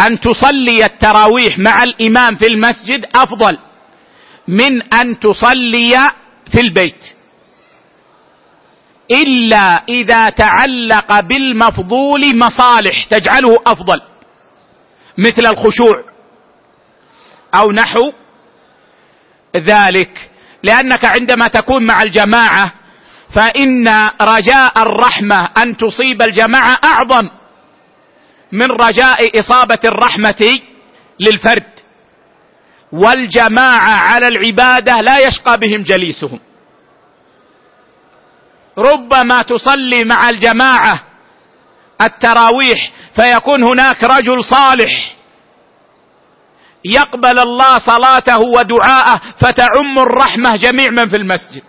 أن تصلي التراويح مع الإمام في المسجد أفضل من أن تصلي في البيت. إلا إذا تعلق بالمفضول مصالح تجعله أفضل مثل الخشوع أو نحو ذلك. لأنك عندما تكون مع الجماعة فإن رجاء الرحمة أن تصيب الجماعة أعظم من رجاء إصابة الرحمة للفرد. والجماعة على العبادة لا يشقى بهم جليسهم. ربما تصلي مع الجماعة التراويح فيكون هناك رجل صالح يقبل الله صلاته ودعاءه فتعم الرحمة جميع من في المسجد.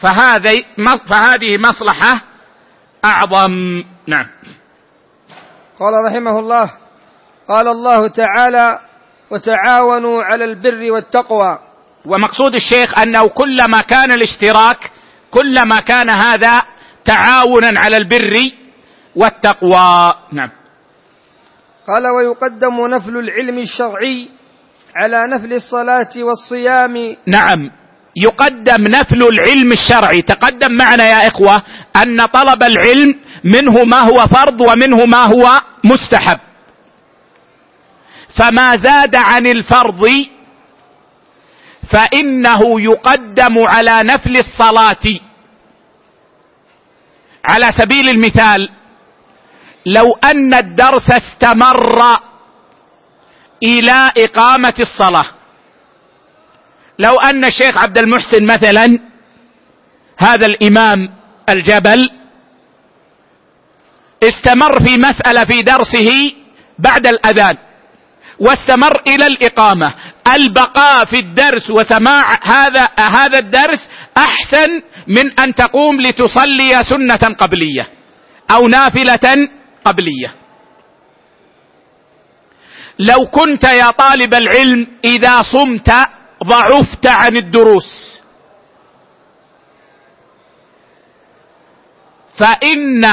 فهذه فهذه مصلحة أعظم. نعم. قال رحمه الله قال الله تعالى وتعاونوا على البر والتقوى. ومقصود الشيخ أنه كلما كان الاشتراك كلما كان هذا تعاونا على البر والتقوى. نعم. قال ويقدم نفل العلم الشرعي على نفل الصلاة والصيام. نعم. يقدم نفل العلم الشرعي. تقدم معنا يا إخوة أن طلب العلم منه ما هو فرض ومنه ما هو مستحب. فما زاد عن الفرض فإنه يقدم على نفل الصلاة. على سبيل المثال لو أن الدرس استمر إلى إقامة الصلاة. لو أن الشيخ عبد المحسن مثلا هذا الإمام الجبل استمر في مسألة في درسه بعد الأذان. واستمر إلى الإقامة. البقاء في الدرس وسماع هذا هذا الدرس أحسن من أن تقوم لتصلي سنة قبلية أو نافلة قبلية. لو كنت يا طالب العلم إذا صمت ضعفت عن الدروس. فإن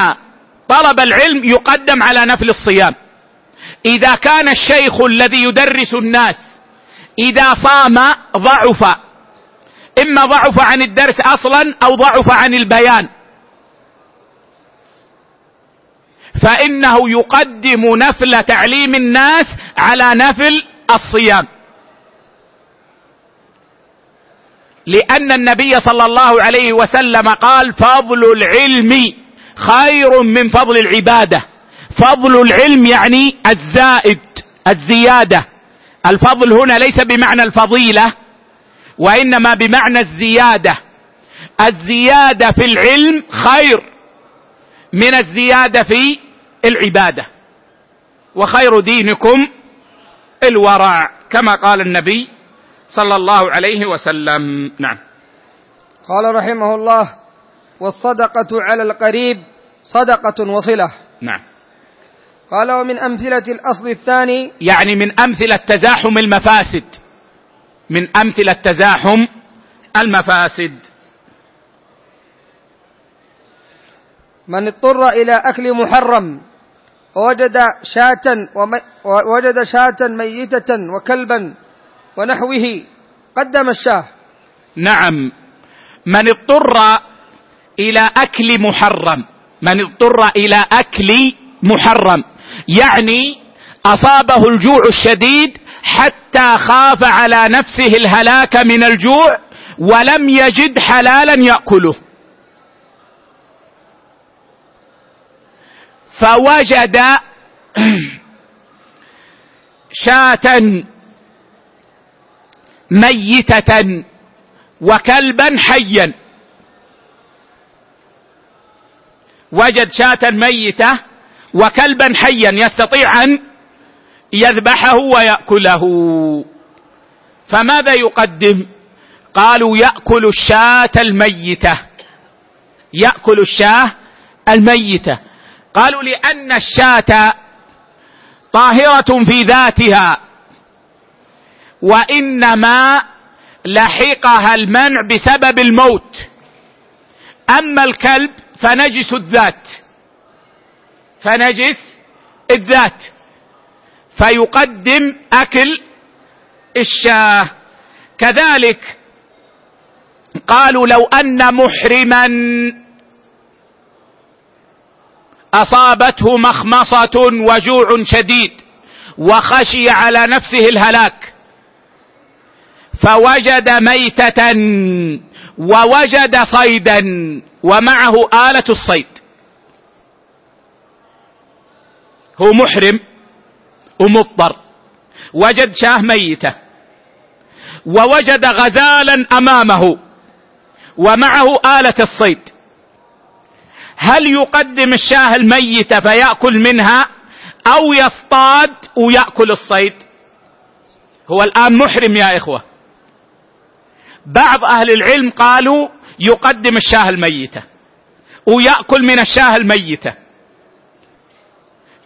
طلب العلم يقدم على نفل الصيام. إذا كان الشيخ الذي يدرس الناس إذا صام ضعف. إما ضعف عن الدرس أصلا أو ضعف عن البيان. فإنه يقدم نفل تعليم الناس على نفل الصيام. لأن النبي صلى الله عليه وسلم قال فضل العلم خير من فضل العبادة. فضل العلم يعني الزائد الزيادة. الفضل هنا ليس بمعنى الفضيلة وإنما بمعنى الزيادة. الزيادة في العلم خير من الزيادة في العبادة وخير دينكم الورع كما قال النبي صلى الله عليه وسلم. نعم. قال رحمه الله والصدقة على القريب صدقة وصلة. نعم. قال ومن أمثلة الأصل الثاني يعني من أمثلة تزاحم المفاسد. من أمثلة تزاحم المفاسد. من اضطر إلى أكل محرم ووجد شاة ووجد شاة ميتة وكلبا ونحوه قدم الشاه. نعم. من اضطر إلى أكل محرم. من اضطر إلى أكل محرم. يعني أصابه الجوع الشديد حتى خاف على نفسه الهلاك من الجوع ولم يجد حلالا يأكله. فوجد شاة ميتة وكلبا حيا. وجد شاة ميتة وكلبا حيا يستطيع أن يذبحه ويأكله. فماذا يقدم؟ قالوا يأكل الشاة الميتة. يأكل الشاة الميتة. قالوا لأن الشاة طاهرة في ذاتها وإنما لحقها المنع بسبب الموت. أما الكلب فنجس الذات. فنجس الذات. فيقدم أكل الشاة. كذلك قالوا لو أن محرما أصابته مخمصة وجوع شديد وخشي على نفسه الهلاك فوجد ميتة ووجد صيدا ومعه آلة الصيد. هو محرم ومضطر. وجد شاه ميته. ووجد غزالا أمامه. ومعه آلة الصيد. هل يقدم الشاه الميتة فيأكل منها أو يصطاد ويأكل الصيد؟ هو الآن محرم يا إخوة. بعض أهل العلم قالوا يقدم الشاه الميتة ويأكل من الشاه الميتة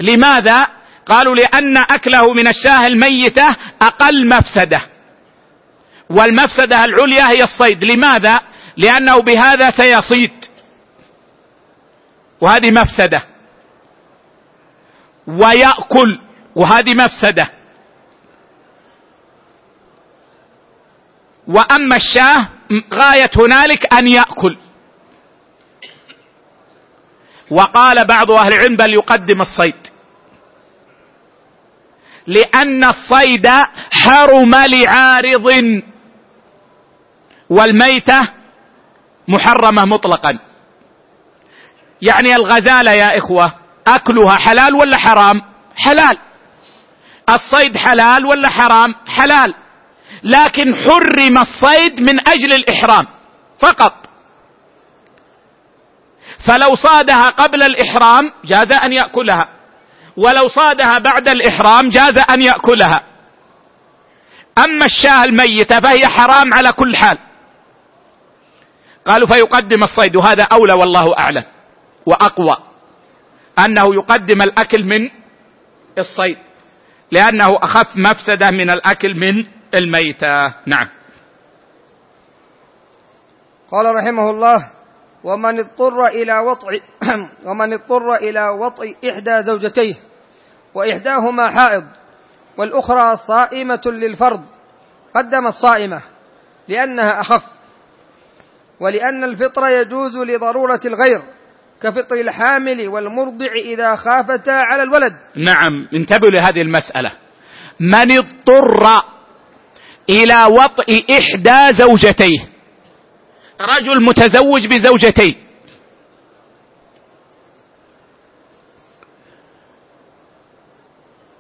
لماذا؟ قالوا لأن أكله من الشاه الميتة أقل مفسدة. والمفسدة العليا هي الصيد. لماذا؟ لأنه بهذا سيصيد. وهذه مفسدة. ويأكل. وهذه مفسدة. وأما الشاه غاية هنالك أن يأكل. وقال بعض أهل العلم بل يقدم الصيد. لأن الصيد حرم لعارض والميتة محرمة مطلقا. يعني الغزالة يا إخوة أكلها حلال ولا حرام؟ حلال. الصيد حلال ولا حرام؟ حلال. لكن حرم الصيد من أجل الإحرام. فقط. فلو صادها قبل الإحرام جاز أن يأكلها. ولو صادها بعد الإحرام جاز أن يأكلها. أما الشاة الميتة فهي حرام على كل حال. قالوا فيقدم الصيد وهذا أولى والله أعلم وأقوى أنه يقدم الأكل من الصيد لأنه أخف مفسدة من الأكل من الميتة. نعم. قال رحمه الله ومن اضطر إلى وطع ومن اضطر إلى وطع إحدى زوجتيه وإحداهما حائض والأخرى صائمة للفرض قدم الصائمة لأنها أخف ولأن الفطر يجوز لضرورة الغير كفطر الحامل والمرضع إذا خافتا على الولد. نعم انتبهوا لهذه المسألة. من اضطر إلى وطئ إحدى زوجتيه رجل متزوج بزوجتين.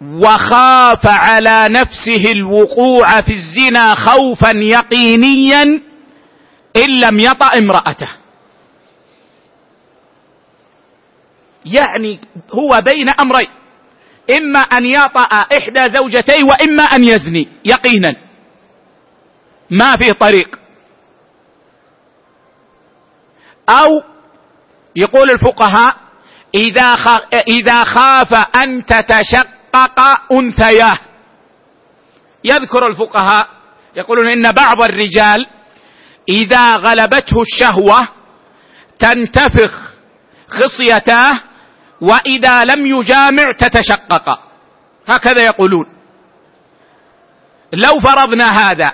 وخاف على نفسه الوقوع في الزنا خوفا يقينيا إن لم يطا امرأته. يعني هو بين أمرين إما أن يطا إحدى زوجتيه وإما أن يزني يقينا. ما في طريق. أو يقول الفقهاء إذا إذا خاف أن تتشقق أنثياه. يذكر الفقهاء يقولون إن بعض الرجال إذا غلبته الشهوة تنتفخ خصيتاه وإذا لم يجامع تتشقق. هكذا يقولون. لو فرضنا هذا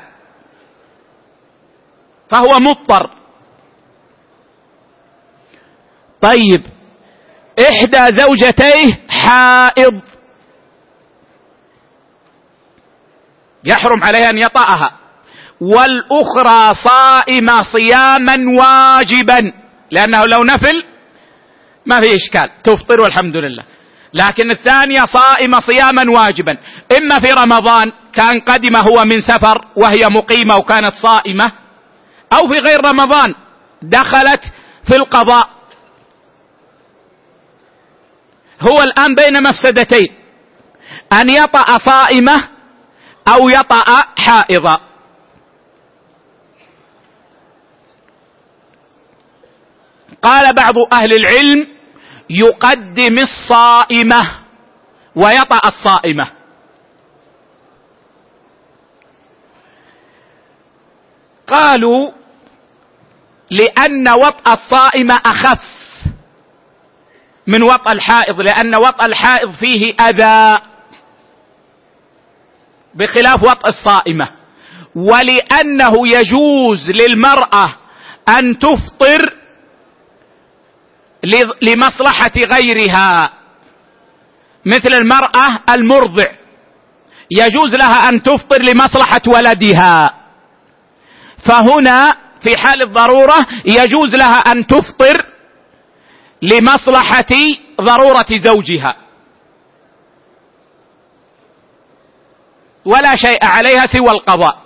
فهو مضطر. طيب. إحدى زوجتيه حائض. يحرم عليها أن يطأها. والأخرى صائمة صياما واجبا. لأنه لو نفل ما في إشكال. تفطر والحمد لله. لكن الثانية صائمة صياما واجبا. إما في رمضان كان قدم هو من سفر وهي مقيمة وكانت صائمة أو في غير رمضان دخلت في القضاء. هو الآن بين مفسدتين. أن يطأ صائمة أو يطأ حائضا قال بعض أهل العلم يقدم الصائمة ويطأ الصائمة. قالوا لأن وطأ الصائمة أخف. من وطأ الحائض لأن وطأ الحائض فيه أذى بخلاف وطأ الصائمة. ولأنه يجوز للمرأة أن تفطر لمصلحة غيرها مثل المرأة المرضع. يجوز لها أن تفطر لمصلحة ولدها. فهنا في حال الضرورة يجوز لها أن تفطر لمصلحة ضرورة زوجها. ولا شيء عليها سوى القضاء.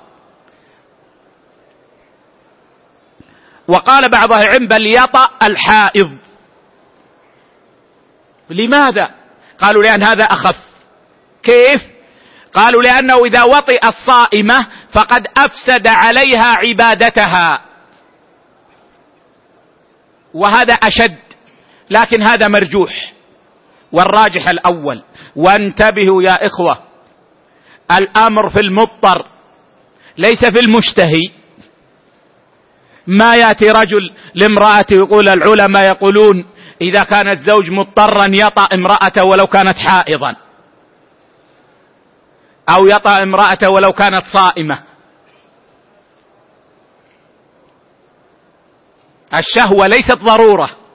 وقال بعض العلم بل يطأ الحائض. لماذا؟ قالوا لأن هذا أخف. كيف؟ قالوا لأنه إذا وطئ الصائمة فقد أفسد عليها عبادتها. وهذا أشد. لكن هذا مرجوح. والراجح الأول. وانتبهوا يا إخوة. الأمر في المضطر. ليس في المشتهي. ما يأتي رجل لامرأته يقول العلماء يقولون إذا كان الزوج مضطرا يطأ امرأته ولو كانت حائضا. أو يطأ امرأته ولو كانت صائمة. الشهوة ليست ضرورة.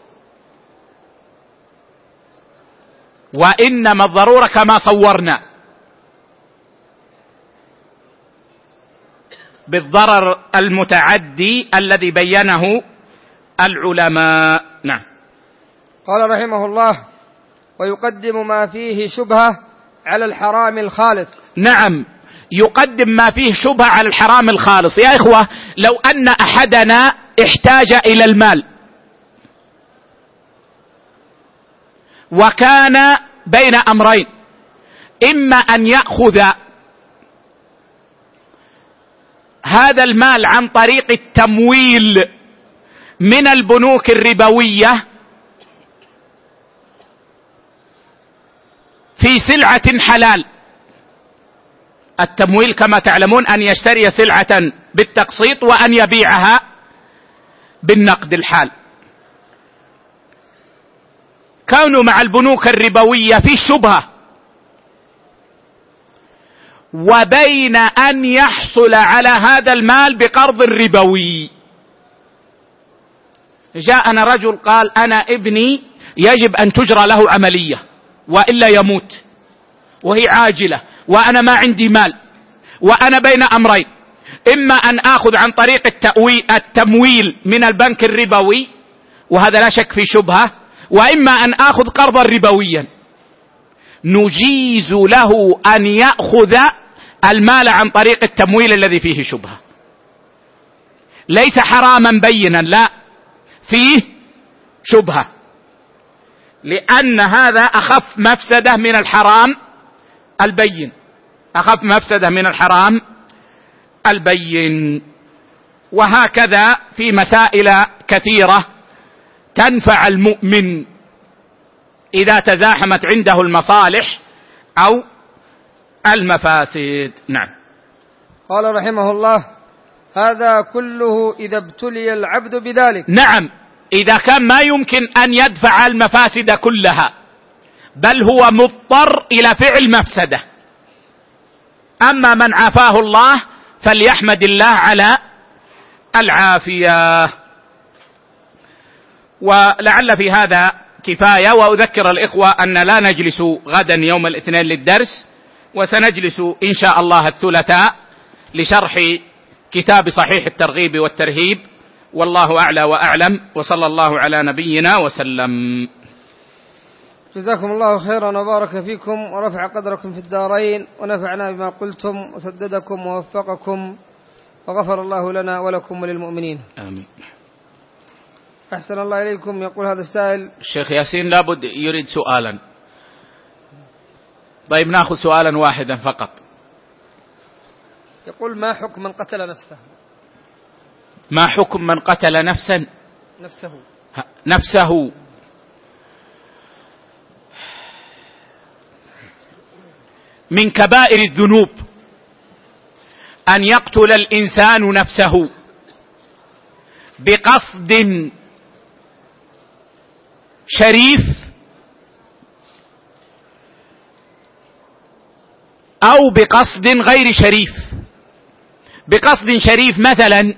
وإنما الضرورة كما صورنا. بالضرر المتعدي الذي بينه العلماء. نعم. قال رحمه الله ويقدم ما فيه شبهة على الحرام الخالص. نعم. يقدم ما فيه شبهة على الحرام الخالص. يا إخوة لو أن أحدنا احتاج إلى المال وكان بين أمرين. إما أن يأخذ هذا المال عن طريق التمويل من البنوك الربوية في سلعة حلال. التمويل كما تعلمون أن يشتري سلعة بالتقسيط وأن يبيعها بالنقد الحال. كانوا مع البنوك الربوية في شبهه وبين أن يحصل على هذا المال بقرض ربوي. جاءنا رجل قال أنا ابني يجب أن تجرى له عملية وإلا يموت. وهي عاجلة. وأنا ما عندي مال. وأنا بين أمرين. إما أن آخذ عن طريق التمويل من البنك الربوي. وهذا لا شك في شبهة. وإما أن آخذ قرضا ربويا. نجيز له أن يأخذ المال عن طريق التمويل الذي فيه شبهة. ليس حراما بينا لا. فيه شبهة. لأن هذا أخف مفسدة من الحرام البين. أخف مفسدة من الحرام البين. وهكذا في مسائل كثيرة تنفع المؤمن إذا تزاحمت عنده المصالح أو المفاسد. نعم. قال رحمه الله هذا كله إذا ابتلي العبد بذلك. نعم. إذا كان ما يمكن أن يدفع المفاسد كلها بل هو مضطر إلى فعل مفسدة. أما من عافاه الله فليحمد الله على العافية. ولعل في هذا كفاية وأذكر الإخوة أن لا نجلس غدا يوم الاثنين للدرس وسنجلس إن شاء الله الثلاثاء لشرح كتاب صحيح الترغيب والترهيب. والله أعلى وأعلم وصلى الله على نبينا وسلم. جزاكم الله خيرا وبارك فيكم ورفع قدركم في الدارين ونفعنا بما قلتم وسددكم ووفقكم وغفر الله لنا ولكم وللمؤمنين. آمين. أحسن الله إليكم. يقول هذا السائل الشيخ ياسين لابد يريد سؤالا. طيب نأخذ سؤالا واحدا فقط. يقول ما حكم من قتل نفسه؟ ما حكم من قتل نفسا؟ نفسه. نفسه. من كبائر الذنوب أن يقتل الإنسان نفسه بقصد شريف أو بقصد غير شريف. بقصد شريف مثلا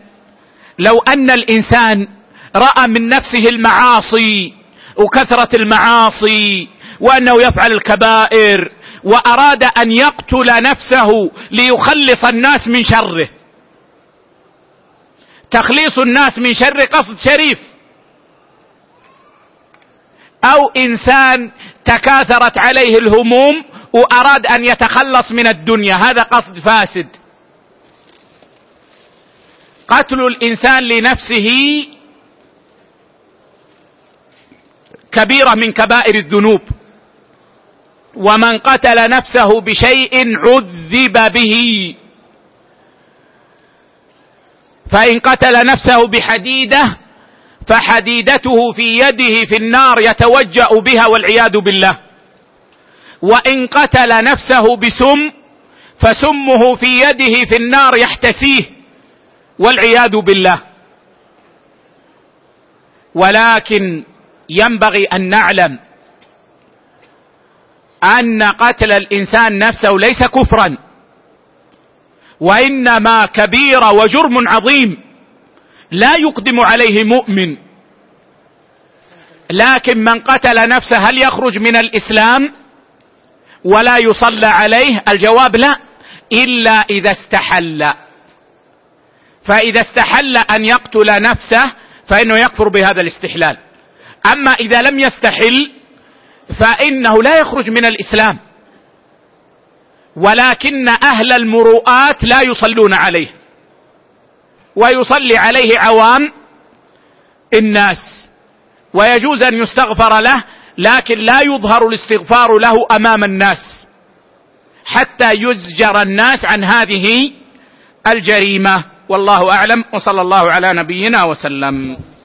لو أن الإنسان رأى من نفسه المعاصي وكثرة المعاصي وأنه يفعل الكبائر وأراد أن يقتل نفسه ليخلص الناس من شره. تخليص الناس من شر قصد شريف. أو إنسان تكاثرت عليه الهموم وأراد أن يتخلص من الدنيا. هذا قصد فاسد. قتل الإنسان لنفسه كبيرة من كبائر الذنوب. ومن قتل نفسه بشيء عذب به. فإن قتل نفسه بحديدة فحديدته في يده في النار يتوجأ بها والعياذ بالله. وإن قتل نفسه بسم فسمه في يده في النار يحتسيه والعياذ بالله. ولكن ينبغي أن نعلم أن قتل الإنسان نفسه ليس كفرا وإنما كبيره وجرم عظيم. لا يقدم عليه مؤمن. لكن من قتل نفسه هل يخرج من الإسلام؟ ولا يصلى عليه؟ الجواب لا. إلا إذا استحل. فإذا استحل أن يقتل نفسه فإنه يكفر بهذا الاستحلال. أما إذا لم يستحل فإنه لا يخرج من الإسلام. ولكن أهل المروءات لا يصلون عليه. ويصلي عليه عوام الناس ويجوز أن يستغفر له لكن لا يظهر الاستغفار له أمام الناس حتى يزجر الناس عن هذه الجريمة. والله أعلم وصلى الله على نبينا وسلم.